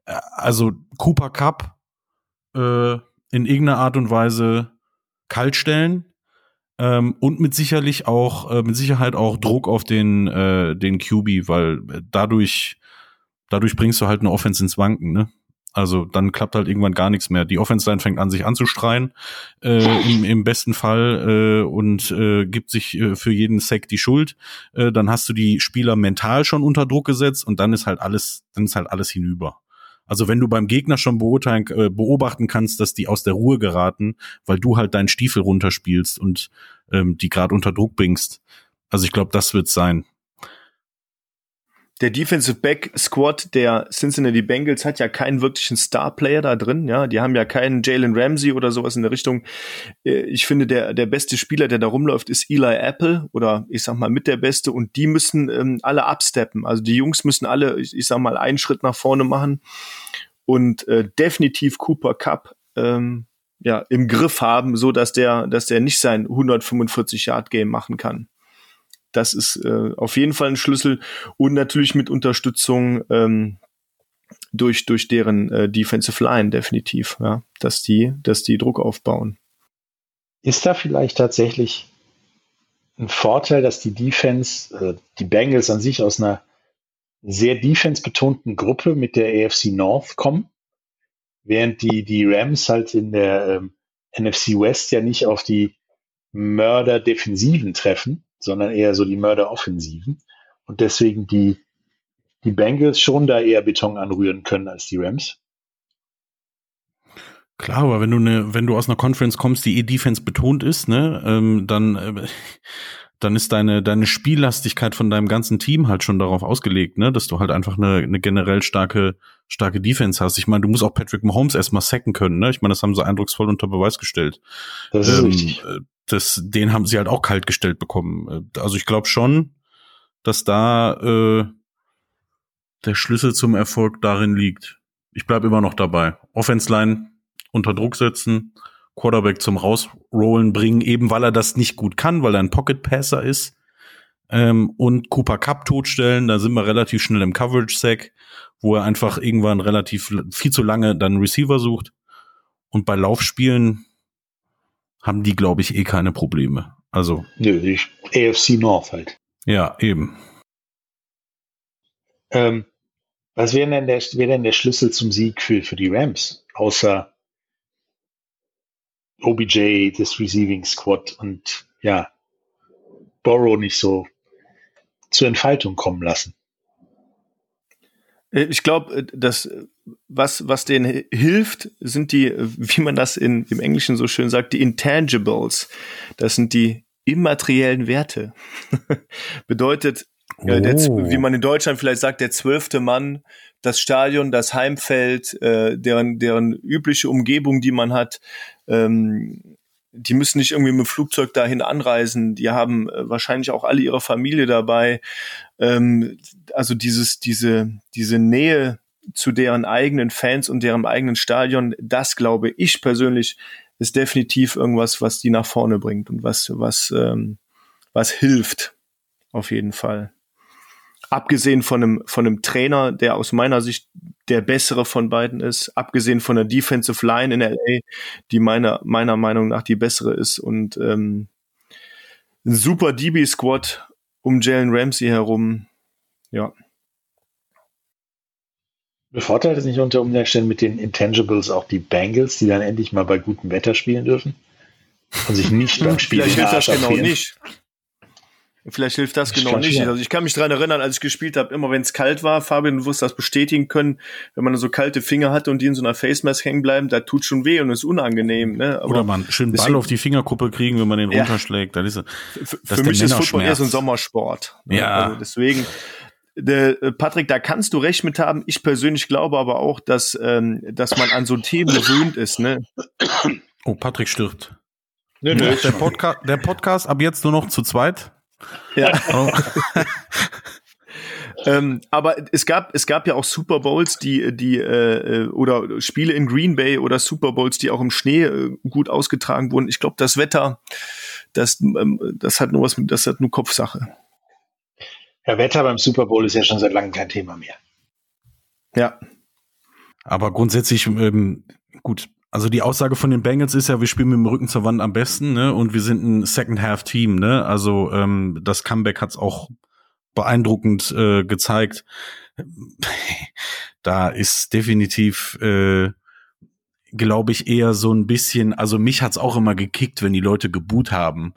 [SPEAKER 3] äh, also Cooper Cup äh, in irgendeiner Art und Weise kaltstellen ähm, und mit sicherlich auch äh, mit Sicherheit auch Druck auf den äh, den QB, weil äh, dadurch dadurch bringst du halt eine Offense ins Wanken, ne? Also dann klappt halt irgendwann gar nichts mehr. Die Offense-Line fängt an, sich anzustreien, äh, im, im besten Fall, äh, und äh, gibt sich äh, für jeden Sack die Schuld. Äh, dann hast du die Spieler mental schon unter Druck gesetzt und dann ist halt alles, dann ist halt alles hinüber. Also wenn du beim Gegner schon beurteilen, äh, beobachten kannst, dass die aus der Ruhe geraten, weil du halt deinen Stiefel runterspielst und ähm, die gerade unter Druck bringst. Also ich glaube, das wird's sein.
[SPEAKER 1] Der Defensive Back Squad der Cincinnati Bengals hat ja keinen wirklichen Star Player da drin, ja. Die haben ja keinen Jalen Ramsey oder sowas in der Richtung. Äh, Ich finde, der, der beste Spieler, der da rumläuft, ist Eli Apple oder ich sag mal mit der beste und die müssen ähm, alle absteppen. Also die Jungs müssen alle, ich, ich sag mal, einen Schritt nach vorne machen und äh, definitiv Cooper Cup ähm, ja, im Griff haben, so dass der, dass der nicht sein 145 Yard Game machen kann. Das ist äh, auf jeden Fall ein Schlüssel und natürlich mit Unterstützung ähm, durch durch deren äh, Defensive Line definitiv, ja, dass die dass die Druck aufbauen.
[SPEAKER 2] Ist da vielleicht tatsächlich ein Vorteil, dass die Defense, äh, die Bengals an sich aus einer sehr defense-betonten Gruppe mit der AFC North kommen, während die, die Rams halt in der ähm, NFC West ja nicht auf die Mörder-Defensiven treffen, sondern eher so die Mörder-Offensiven und deswegen die, die Bengals schon da eher Beton anrühren können als die Rams.
[SPEAKER 3] Klar, aber wenn du ne, wenn du aus einer Conference kommst, die eh Defense betont ist, ne, ähm, dann äh, dann ist deine deine Spiellastigkeit von deinem ganzen Team halt schon darauf ausgelegt, ne, dass du halt einfach eine, eine generell starke starke Defense hast. Ich meine, du musst auch Patrick Mahomes erstmal sacken können, ne? Ich meine, das haben sie eindrucksvoll unter Beweis gestellt.
[SPEAKER 2] Das ist
[SPEAKER 3] Ähm,
[SPEAKER 2] richtig.
[SPEAKER 3] Das, den haben sie halt auch kalt gestellt bekommen. Äh, Also ich glaube schon, dass da äh, der Schlüssel zum Erfolg darin liegt. Ich bleib immer noch dabei. Offense Line unter Druck setzen, Quarterback zum Rausrollen bringen, eben weil er das nicht gut kann, weil er ein Pocket Passer ist. Ähm, und Cooper Cup totstellen, da sind wir relativ schnell im Coverage Sack, wo er einfach irgendwann relativ viel zu lange dann Receiver sucht. Und bei Laufspielen haben die, glaube ich, eh keine Probleme. Also,
[SPEAKER 2] Nö, die AFC North halt.
[SPEAKER 3] ja, eben.
[SPEAKER 2] Ähm, was wäre denn, der, wär denn der Schlüssel zum Sieg für, für die Rams? Außer OBJ, das Receiving Squad und ja, Borrow nicht so zur Entfaltung kommen lassen.
[SPEAKER 1] Äh, Ich glaube, das, äh, was, was denen hi- hilft, sind die, äh, wie man das in, im Englischen so schön sagt, die Intangibles. Das sind die immateriellen Werte. Bedeutet, ja, der,
[SPEAKER 3] Oh.
[SPEAKER 1] wie man in Deutschland vielleicht sagt, der zwölfte Mann, das Stadion, das Heimfeld, äh, deren, deren übliche Umgebung, die man hat, ähm, die müssen nicht irgendwie mit dem Flugzeug dahin anreisen. Die haben äh, wahrscheinlich auch alle ihre Familie dabei. Ähm, also dieses, diese, diese Nähe zu deren eigenen Fans und deren eigenen Stadion, das glaube ich persönlich ist definitiv irgendwas, was die nach vorne bringt und was, was, ähm, was hilft. Auf jeden Fall. Abgesehen von einem, von einem Trainer, der aus meiner Sicht der bessere von beiden ist, abgesehen von der Defensive Line in LA, die meiner, meiner Meinung nach die bessere ist und ähm, ein super DB-Squad um Jalen Ramsey herum. Ja.
[SPEAKER 2] Bevorteilt es nicht unter Umständen mit den Intangibles auch die Bengals, die dann endlich mal bei gutem Wetter spielen dürfen? Und sich nicht beim Spiel
[SPEAKER 1] Vielleicht hilft das genau nicht. Vielleicht hilft das genau nicht. Also ich kann mich daran erinnern, als ich gespielt habe, immer wenn es kalt war, Fabian, du wirst das bestätigen können, wenn man so kalte Finger hat und die in so einer Face Mask hängen bleiben, da tut schon weh und ist unangenehm. Ne?
[SPEAKER 3] Aber Oder man schön Ball auf die Fingerkuppe kriegen, wenn man den ja. runterschlägt. Dann ist,
[SPEAKER 1] das Für mich ist Football eher so ein Sommersport.
[SPEAKER 3] Ne? Ja.
[SPEAKER 1] Also deswegen, Patrick, da kannst du recht mit haben. Ich persönlich glaube aber auch, dass, ähm, dass man an so Themen gewöhnt ist. Ne?
[SPEAKER 3] Oh, Patrick stirbt. Nö, nö. Der, Podca der Podcast ab jetzt nur noch zu zweit.
[SPEAKER 1] Ja. Oh. ähm, aber es gab es gab ja auch Super Bowls, die die äh, oder Spiele in Green Bay oder Super Bowls, die auch im Schnee äh, gut ausgetragen wurden. Ich glaube, das Wetter, das ähm, das hat nur was, das hat nur Kopfsache.
[SPEAKER 2] Ja, Wetter beim Super Bowl ist ja schon seit langem kein Thema mehr.
[SPEAKER 1] Ja.
[SPEAKER 3] Aber grundsätzlich, ähm, gut, also die Aussage von den Bengals ist ja, wir spielen mit dem Rücken zur Wand am besten, ne? Und wir sind ein Second-Half-Team, ne? Also ähm, das Comeback hat's auch beeindruckend äh, gezeigt. Da ist definitiv äh, glaube ich, eher so ein bisschen, also mich hat's auch immer gekickt, wenn die Leute geboot haben.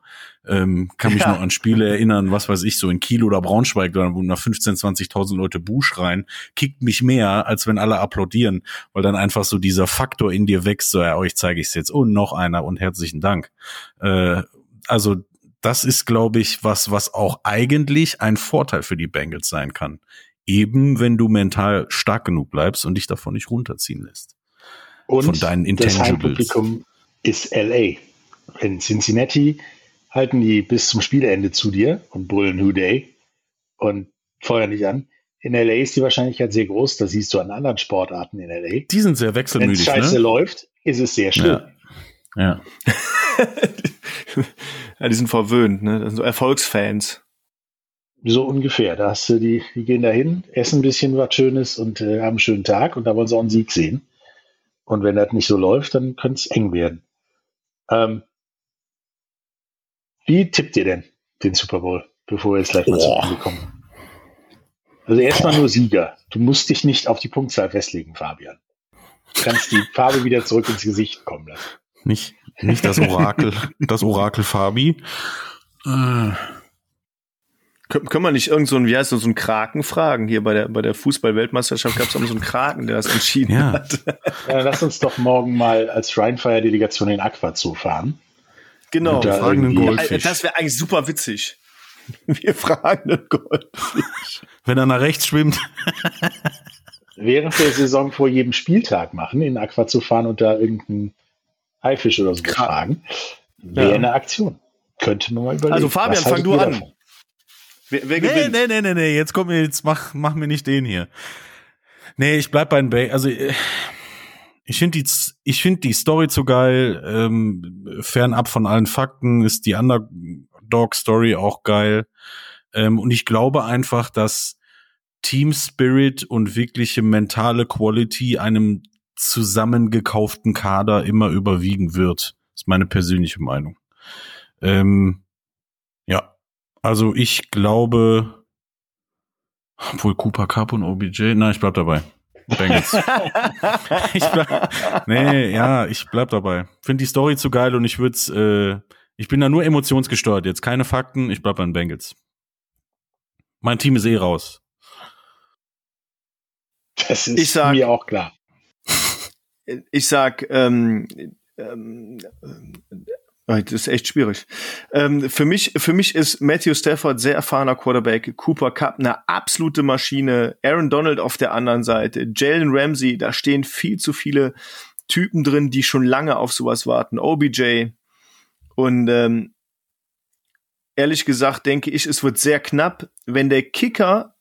[SPEAKER 3] Ähm, kann mich ja. noch an Spiele erinnern, was weiß ich, so in Kiel oder Braunschweig, wo nach 15, 20.000 Leute Buh schreien, kickt mich mehr, als wenn alle applaudieren, weil dann einfach so dieser Faktor in dir wächst, so, ja, euch zeige ich's jetzt und noch einer und herzlichen Dank. Äh, also das ist, glaube ich, was, was auch eigentlich ein Vorteil für die Bengals sein kann. Eben, wenn du mental stark genug bleibst und dich davon nicht runterziehen lässt.
[SPEAKER 2] Und von deinen Intangibles. Das Heimpublikum ist LA. In Cincinnati halten die bis zum Spielende zu dir und brüllen Who Day und feuern dich an. In LA ist die Wahrscheinlichkeit sehr groß, das siehst du an anderen Sportarten in LA.
[SPEAKER 3] Die sind sehr wechselmütig.
[SPEAKER 2] Wenn scheiße
[SPEAKER 3] ne?
[SPEAKER 2] läuft, ist es sehr schlimm.
[SPEAKER 3] Ja. ja.
[SPEAKER 1] ja, die sind verwöhnt, ne? Das sind so Erfolgsfans.
[SPEAKER 2] So ungefähr. Da hast du die, die gehen dahin, essen ein bisschen was Schönes und äh, haben einen schönen Tag und da wollen sie auch einen Sieg sehen. Und wenn das nicht so läuft, dann könnte es eng werden. Ähm, wie tippt ihr denn den Super Bowl, bevor wir jetzt gleich mal zum Ende kommen? Also erstmal nur Sieger. Du musst dich nicht auf die Punktzahl festlegen, Fabian. Du kannst die Farbe wieder zurück ins Gesicht kommen lassen.
[SPEAKER 3] Nicht, nicht das Orakel, das Orakel Fabi.
[SPEAKER 1] Äh. Können, können wir nicht irgend so ein, wie heißt das, so ein Kraken fragen? Hier bei der, bei der Fußball-Weltmeisterschaft gab es auch so einen Kraken, der das entschieden ja. hat.
[SPEAKER 2] Ja, lass uns doch morgen mal als Shrine-Fire-Delegation in Aqua zufahren.
[SPEAKER 1] Genau, da fragen einen Goldfisch. Das wäre eigentlich super witzig. Wir fragen einen Goldfisch.
[SPEAKER 3] Wenn er nach rechts schwimmt.
[SPEAKER 2] Während der Saison vor jedem Spieltag machen, in Aqua zu fahren und da irgendeinen Haifisch oder so fragen, wäre ja. eine Aktion. Könnte man mal überlegen.
[SPEAKER 1] Also Fabian, fang du an. Davon?
[SPEAKER 3] Wer, wer gewinnt? Nee, nee, nee, nee, jetzt komm mir, jetzt mach, mach mir nicht den hier. Nee, ich bleib bei den Bay. Also, äh, ich finde die, ich finde die Story zu geil. Ähm, fernab von allen Fakten ist die Underdog-Story auch geil. Ähm, und ich glaube einfach, dass Team Spirit und wirkliche mentale Quality einem zusammengekauften Kader immer überwiegen wird. Das ist meine persönliche Meinung. Ähm, ja, also ich glaube, obwohl Cooper Cup und OBJ, nein, ich bleib dabei. Bengals. ich bleib, nee, ja, ich bleib dabei. Finde die Story zu geil und ich würde äh, ich bin da nur emotionsgesteuert jetzt, keine Fakten, ich bleib bei den Bengals. Mein Team ist eh raus.
[SPEAKER 2] Das ist ich sag, mir auch klar.
[SPEAKER 1] Ich sag, ähm, ähm, das ist echt schwierig. Ähm, für mich, für mich ist Matthew Stafford sehr erfahrener Quarterback, Cooper Cup eine absolute Maschine, Aaron Donald auf der anderen Seite, Jalen Ramsey, da stehen viel zu viele Typen drin, die schon lange auf sowas warten. OBJ und ähm, ehrlich gesagt denke ich, es wird sehr knapp, wenn der Kicker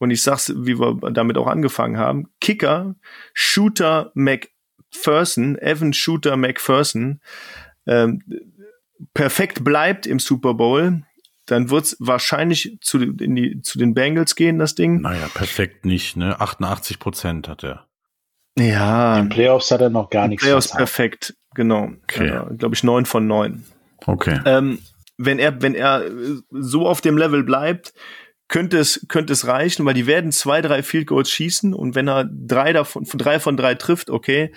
[SPEAKER 1] und ich sag's, wie wir damit auch angefangen haben, Kicker, Shooter McPherson, Evan Shooter McPherson, ähm, perfekt bleibt im Super Bowl, dann wird es wahrscheinlich zu, in die, zu den Bengals gehen, das Ding.
[SPEAKER 3] Naja, perfekt nicht, ne? 88 Prozent hat er.
[SPEAKER 1] Ja.
[SPEAKER 2] In Playoffs hat er noch gar nichts.
[SPEAKER 1] Playoffs perfekt, genau. Okay. Ja, Glaube ich, neun von neun.
[SPEAKER 3] Okay.
[SPEAKER 1] Ähm, wenn er, wenn er so auf dem Level bleibt, könnte es, könnte es reichen, weil die werden zwei, drei Field Goals schießen und wenn er drei davon, drei von drei trifft, okay.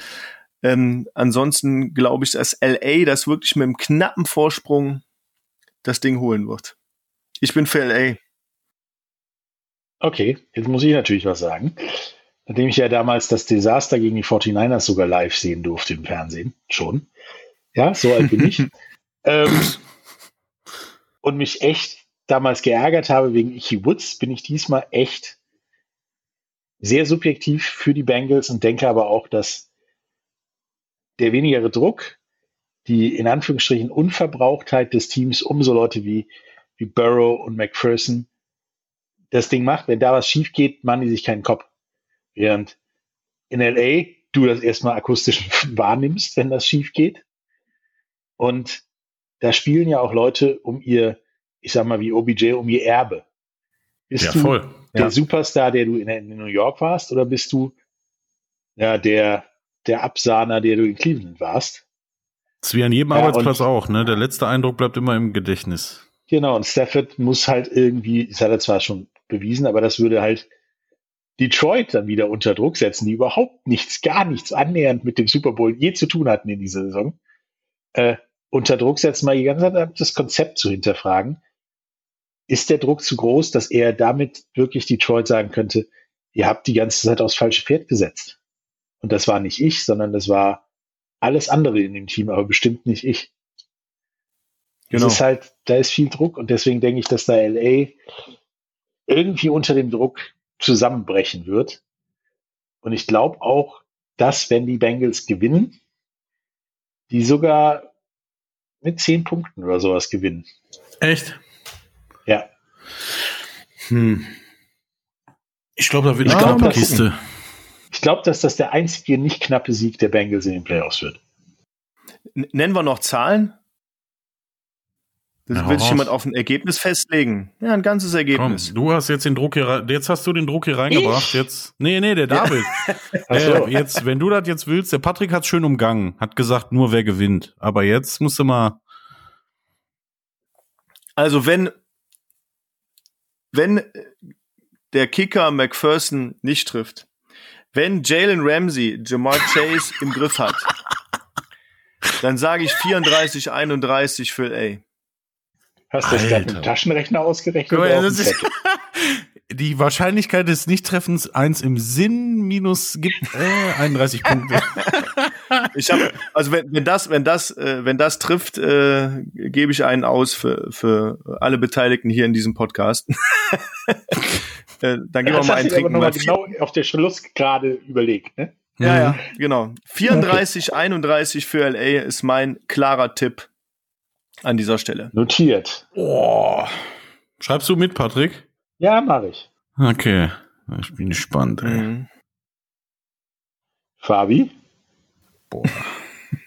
[SPEAKER 1] Ähm, ansonsten glaube ich, dass LA das wirklich mit einem knappen Vorsprung das Ding holen wird. Ich bin für LA.
[SPEAKER 2] Okay, jetzt muss ich natürlich was sagen. Nachdem ich ja damals das Desaster gegen die 49ers sogar live sehen durfte im Fernsehen, schon. Ja, so alt bin ich. ähm, und mich echt damals geärgert habe wegen Ichi Woods, bin ich diesmal echt sehr subjektiv für die Bengals und denke aber auch, dass der wenigere Druck, die in Anführungsstrichen Unverbrauchtheit des Teams um so Leute wie, wie Burrow und McPherson das Ding macht. Wenn da was schief geht, machen die sich keinen Kopf. Während in LA du das erstmal akustisch wahrnimmst, wenn das schief geht. Und da spielen ja auch Leute um ihr, ich sag mal wie OBJ, um ihr Erbe. Bist
[SPEAKER 3] ja,
[SPEAKER 2] du
[SPEAKER 3] voll.
[SPEAKER 2] der
[SPEAKER 3] Ja.
[SPEAKER 2] Superstar, der du in, in New York warst, oder bist du ja der, der Absahner, der du in Cleveland warst?
[SPEAKER 3] Das ist wie an jedem
[SPEAKER 2] Ja,
[SPEAKER 3] Arbeitsplatz auch, ne? Der letzte Eindruck bleibt immer im Gedächtnis.
[SPEAKER 2] Genau, und Stafford muss halt irgendwie, das hat er zwar schon bewiesen, aber das würde halt Detroit dann wieder unter Druck setzen, die überhaupt nichts, gar nichts annähernd mit dem Super Bowl je zu tun hatten in dieser Saison. Äh, unter Druck setzen, mal die ganze Zeit das Konzept zu hinterfragen. Ist der Druck zu groß, dass er damit wirklich Detroit sagen könnte, ihr habt die ganze Zeit aufs falsche Pferd gesetzt? Und das war nicht ich, sondern das war alles andere in dem Team, aber bestimmt nicht ich.
[SPEAKER 1] Genau.
[SPEAKER 2] Es ist halt, da ist viel Druck und deswegen denke ich, dass da LA irgendwie unter dem Druck zusammenbrechen wird. Und ich glaube auch, dass wenn die Bengals gewinnen, die sogar mit zehn Punkten oder sowas gewinnen.
[SPEAKER 3] Echt?
[SPEAKER 2] Ja,
[SPEAKER 3] Hm. Ich glaube, da wird
[SPEAKER 2] Ich
[SPEAKER 3] eine knappe
[SPEAKER 2] das-
[SPEAKER 3] Kiste.
[SPEAKER 2] ich glaube, dass das der einzige nicht knappe Sieg der Bengals in den Playoffs wird.
[SPEAKER 1] Nennen wir noch Zahlen? Das
[SPEAKER 3] Ja,
[SPEAKER 1] will sich jemand auf ein Ergebnis festlegen? Ja, ein ganzes
[SPEAKER 3] Komm,
[SPEAKER 1] Ergebnis.
[SPEAKER 3] du hast jetzt den Druck hier jetzt hast du den Druck hier reingebracht.
[SPEAKER 2] Ich?
[SPEAKER 3] Jetzt, nee, nee, der David.
[SPEAKER 2] So.
[SPEAKER 3] äh, jetzt, wenn du das jetzt willst, der Patrick hat schön umgangen, hat gesagt, nur wer gewinnt. Aber jetzt musst du mal,
[SPEAKER 1] Also wenn, wenn der Kicker McPherson nicht trifft, wenn Jalen Ramsey Jamar Chase im Griff hat, dann sage ich 34, 31 für LA.
[SPEAKER 2] Hast du das gerade mit dem Taschenrechner ausgerechnet?
[SPEAKER 3] Mal, die Wahrscheinlichkeit des Nichttreffens eins im Sinn minus gibt äh, 31 Punkte.
[SPEAKER 1] Ich habe, also wenn, wenn das, wenn das, äh, wenn das trifft, äh, gebe ich einen aus für für alle Beteiligten hier in diesem Podcast. äh, dann gehen wir mal einen trinken.
[SPEAKER 2] mal genau auf der Schluss gerade überlegt, ne?
[SPEAKER 1] Ja, ja, genau. 34, 31 für LA ist mein klarer Tipp an dieser Stelle.
[SPEAKER 2] Notiert.
[SPEAKER 3] Oh. Schreibst du mit, Patrick?
[SPEAKER 2] Ja, mache ich.
[SPEAKER 3] Okay. Ich bin gespannt, ey.
[SPEAKER 1] Mhm.
[SPEAKER 2] Fabi?
[SPEAKER 3] Boah.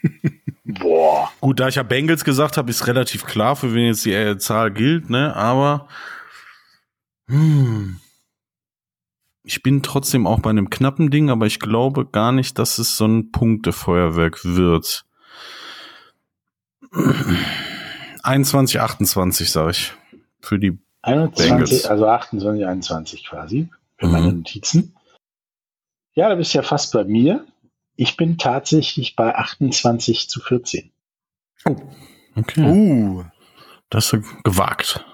[SPEAKER 2] Boah.
[SPEAKER 3] Gut, da ich ja Bengals gesagt habe, ist relativ klar, für wen jetzt die äh, Zahl gilt, ne? Aber hm, ich bin trotzdem auch bei einem knappen Ding, aber ich glaube gar nicht, dass es so ein Punktefeuerwerk wird. 21, 28, sage ich. Für die
[SPEAKER 2] 21,
[SPEAKER 3] Bengals.
[SPEAKER 2] also 28, 21 quasi, für meine
[SPEAKER 3] Mhm.
[SPEAKER 2] Notizen. Ja, da bist du ja fast bei mir. Ich bin tatsächlich bei 28 zu 14.
[SPEAKER 3] Okay.
[SPEAKER 1] Uh.
[SPEAKER 3] Das ist gewagt.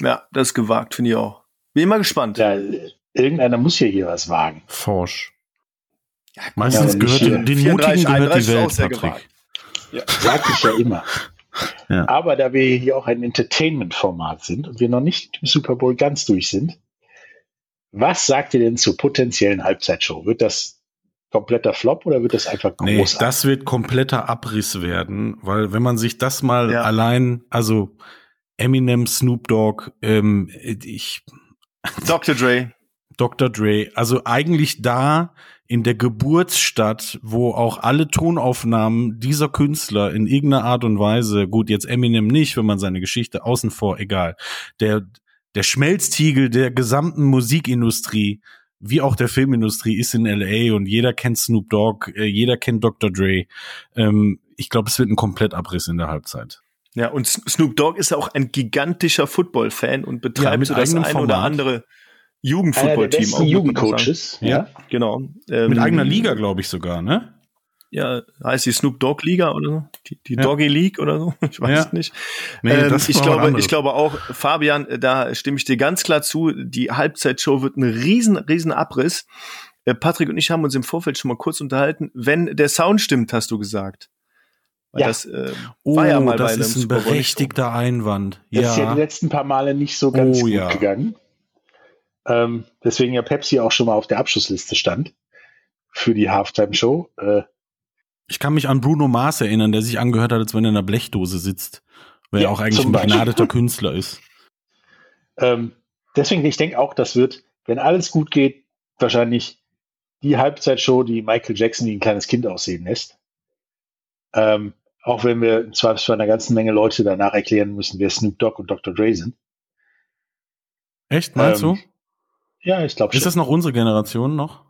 [SPEAKER 1] Ja, das ist gewagt, finde ich auch. Bin immer gespannt.
[SPEAKER 2] Ja, irgendeiner muss ja hier was wagen.
[SPEAKER 3] Forsch.
[SPEAKER 1] Ja,
[SPEAKER 3] Meistens
[SPEAKER 2] Ja,
[SPEAKER 3] gehört den, den
[SPEAKER 1] 34,
[SPEAKER 3] Mutigen gehört
[SPEAKER 1] 31
[SPEAKER 3] die Welt, Patrick.
[SPEAKER 1] gewagt.
[SPEAKER 2] Sag ich ja immer.
[SPEAKER 3] Ja.
[SPEAKER 2] Aber da wir hier auch ein Entertainment-Format sind und wir noch nicht im Super Bowl ganz durch sind, was sagt ihr denn zur potenziellen Halbzeitshow? Wird das kompletter Flop oder wird das einfach
[SPEAKER 3] Nee,
[SPEAKER 2] großartig?
[SPEAKER 3] das wird kompletter Abriss werden, weil wenn man sich das mal
[SPEAKER 1] Ja.
[SPEAKER 3] allein, also Eminem, Snoop Dogg, ähm, ich,
[SPEAKER 1] Dr. Dre.
[SPEAKER 3] Dr. Dre, also eigentlich da in der Geburtsstadt, wo auch alle Tonaufnahmen dieser Künstler in irgendeiner Art und Weise, gut, jetzt Eminem nicht, wenn man seine Geschichte außen vor, egal, der, der Schmelztiegel der gesamten Musikindustrie, wie auch der Filmindustrie, ist in LA und jeder kennt Snoop Dogg, äh, jeder kennt Dr. Dre. Ähm, ich glaube, es wird ein Komplettabriss in der Halbzeit.
[SPEAKER 1] Ja, und Snoop Dogg ist auch ein gigantischer Football-Fan und betreibt ja, so das ein oder andere Jugendfootball-Team.
[SPEAKER 2] Auch Jugendcoaches.
[SPEAKER 1] Ja, ja, genau.
[SPEAKER 3] Ähm, mit eigener Liga, glaube ich sogar, ne?
[SPEAKER 1] Ja, heißt die Snoop Dogg Liga oder so? Die, die ja. Doggy League oder so? Ich weiß ja. nicht. Nee, ähm, ich glaube, ich glaube auch, Fabian, da stimme ich dir ganz klar zu. Die Halbzeitshow wird ein riesen, riesen Abriss. Äh, Patrick und ich haben uns im Vorfeld schon mal kurz unterhalten. Wenn der Sound stimmt, hast du gesagt.
[SPEAKER 3] Weil ja. das äh, oh, war ja mal das ist ein berechtigter Einwand.
[SPEAKER 2] Ja. Das ist ja die letzten paar Male nicht so ganz oh, gut ja. gegangen. Ähm, deswegen ja Pepsi auch schon mal auf der Abschlussliste stand für die Halftime-Show. Äh,
[SPEAKER 3] ich kann mich an Bruno Mars erinnern, der sich angehört hat, als wenn er in einer Blechdose sitzt, weil ja, er auch eigentlich ein begnadeter Künstler ist.
[SPEAKER 2] Ähm, deswegen, ich denke auch, das wird, wenn alles gut geht, wahrscheinlich die Halbzeitshow, die Michael Jackson wie ein kleines Kind aussehen lässt. Ähm, auch wenn wir im Zweifelsfall einer ganzen Menge Leute danach erklären müssen, wer Snoop Dogg und Dr. Dre sind.
[SPEAKER 3] Echt, meinst ähm, du?
[SPEAKER 2] Ja, ich glaube
[SPEAKER 3] schon. Ist das noch unsere Generation noch?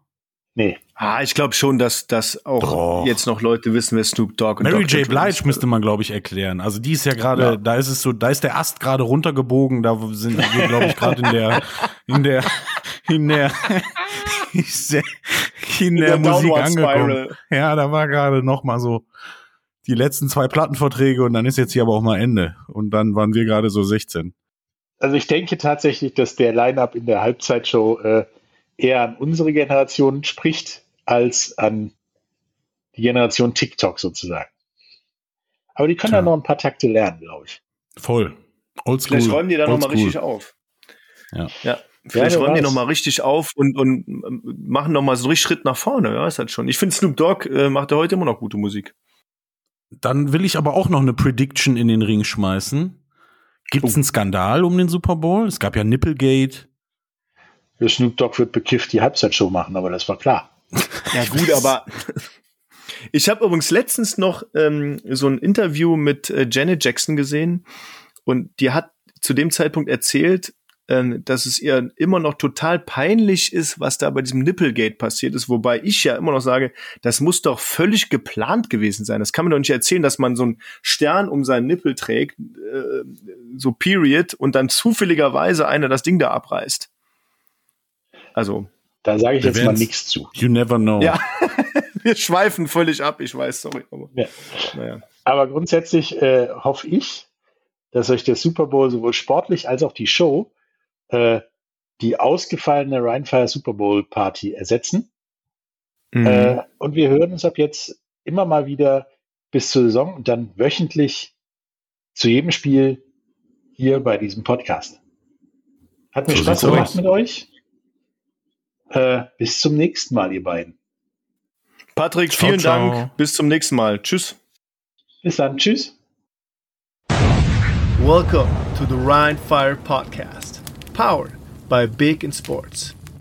[SPEAKER 2] Nee.
[SPEAKER 1] Ah, ich glaube schon, dass, dass auch Doch. jetzt noch Leute wissen, wer Snoop Dogg
[SPEAKER 3] und Mary Dr. J. Blige müsste man, glaube ich, erklären. Also die ist ja gerade, ja. da ist es so, da ist der Ast gerade runtergebogen, da sind wir, glaube ich, gerade in der, in der, in der, in der, in der Musik angekommen. Ja, da war gerade noch mal so die letzten zwei Plattenverträge und dann ist jetzt hier aber auch mal Ende. Und dann waren wir gerade so 16.
[SPEAKER 2] Also ich denke tatsächlich, dass der Line-Up in der Halbzeitshow äh, eher an unsere Generation spricht, als an die Generation TikTok sozusagen. Aber die können ja, ja noch ein paar Takte lernen, glaube ich.
[SPEAKER 3] Voll.
[SPEAKER 1] Oldschool. Vielleicht räumen die da nochmal richtig auf. Ja. ja. Vielleicht ja, räumen die nochmal richtig auf und, und machen nochmal so einen Schritt nach vorne. Ja, ist halt schon. Ich finde, Snoop Dogg äh, macht ja heute immer noch gute Musik.
[SPEAKER 3] Dann will ich aber auch noch eine Prediction in den Ring schmeißen. Gibt es oh. einen Skandal um den Super Bowl? Es gab ja Nipplegate.
[SPEAKER 2] Der Snoop Dogg wird bekifft die Halbzeitshow machen, aber das war klar.
[SPEAKER 1] Ja gut, aber ich habe übrigens letztens noch ähm, so ein Interview mit äh, Janet Jackson gesehen und die hat zu dem Zeitpunkt erzählt, ähm, dass es ihr immer noch total peinlich ist, was da bei diesem Nipplegate passiert ist, wobei ich ja immer noch sage, das muss doch völlig geplant gewesen sein. Das kann man doch nicht erzählen, dass man so einen Stern um seinen Nippel trägt, äh, so Period, und dann zufälligerweise einer das Ding da abreißt. Also.
[SPEAKER 2] Da sage ich jetzt mal nichts zu.
[SPEAKER 3] You never know.
[SPEAKER 1] Ja, wir schweifen völlig ab, ich weiß, sorry.
[SPEAKER 2] Aber, ja. naja. aber grundsätzlich äh, hoffe ich, dass euch der Super Bowl sowohl sportlich als auch die Show äh, die ausgefallene Rheinfire Super Bowl Party ersetzen. Mhm. Äh, und wir hören uns ab jetzt immer mal wieder bis zur Saison und dann wöchentlich zu jedem Spiel hier bei diesem Podcast. Hat mir so Spaß gemacht aus. mit euch. Äh, bis zum nächsten Mal, ihr beiden.
[SPEAKER 1] Patrick, ciao, vielen ciao. Dank. Bis zum nächsten Mal. Tschüss.
[SPEAKER 2] Bis dann. Tschüss.
[SPEAKER 1] Welcome to the Rhine Fire Podcast, powered by Big in Sports.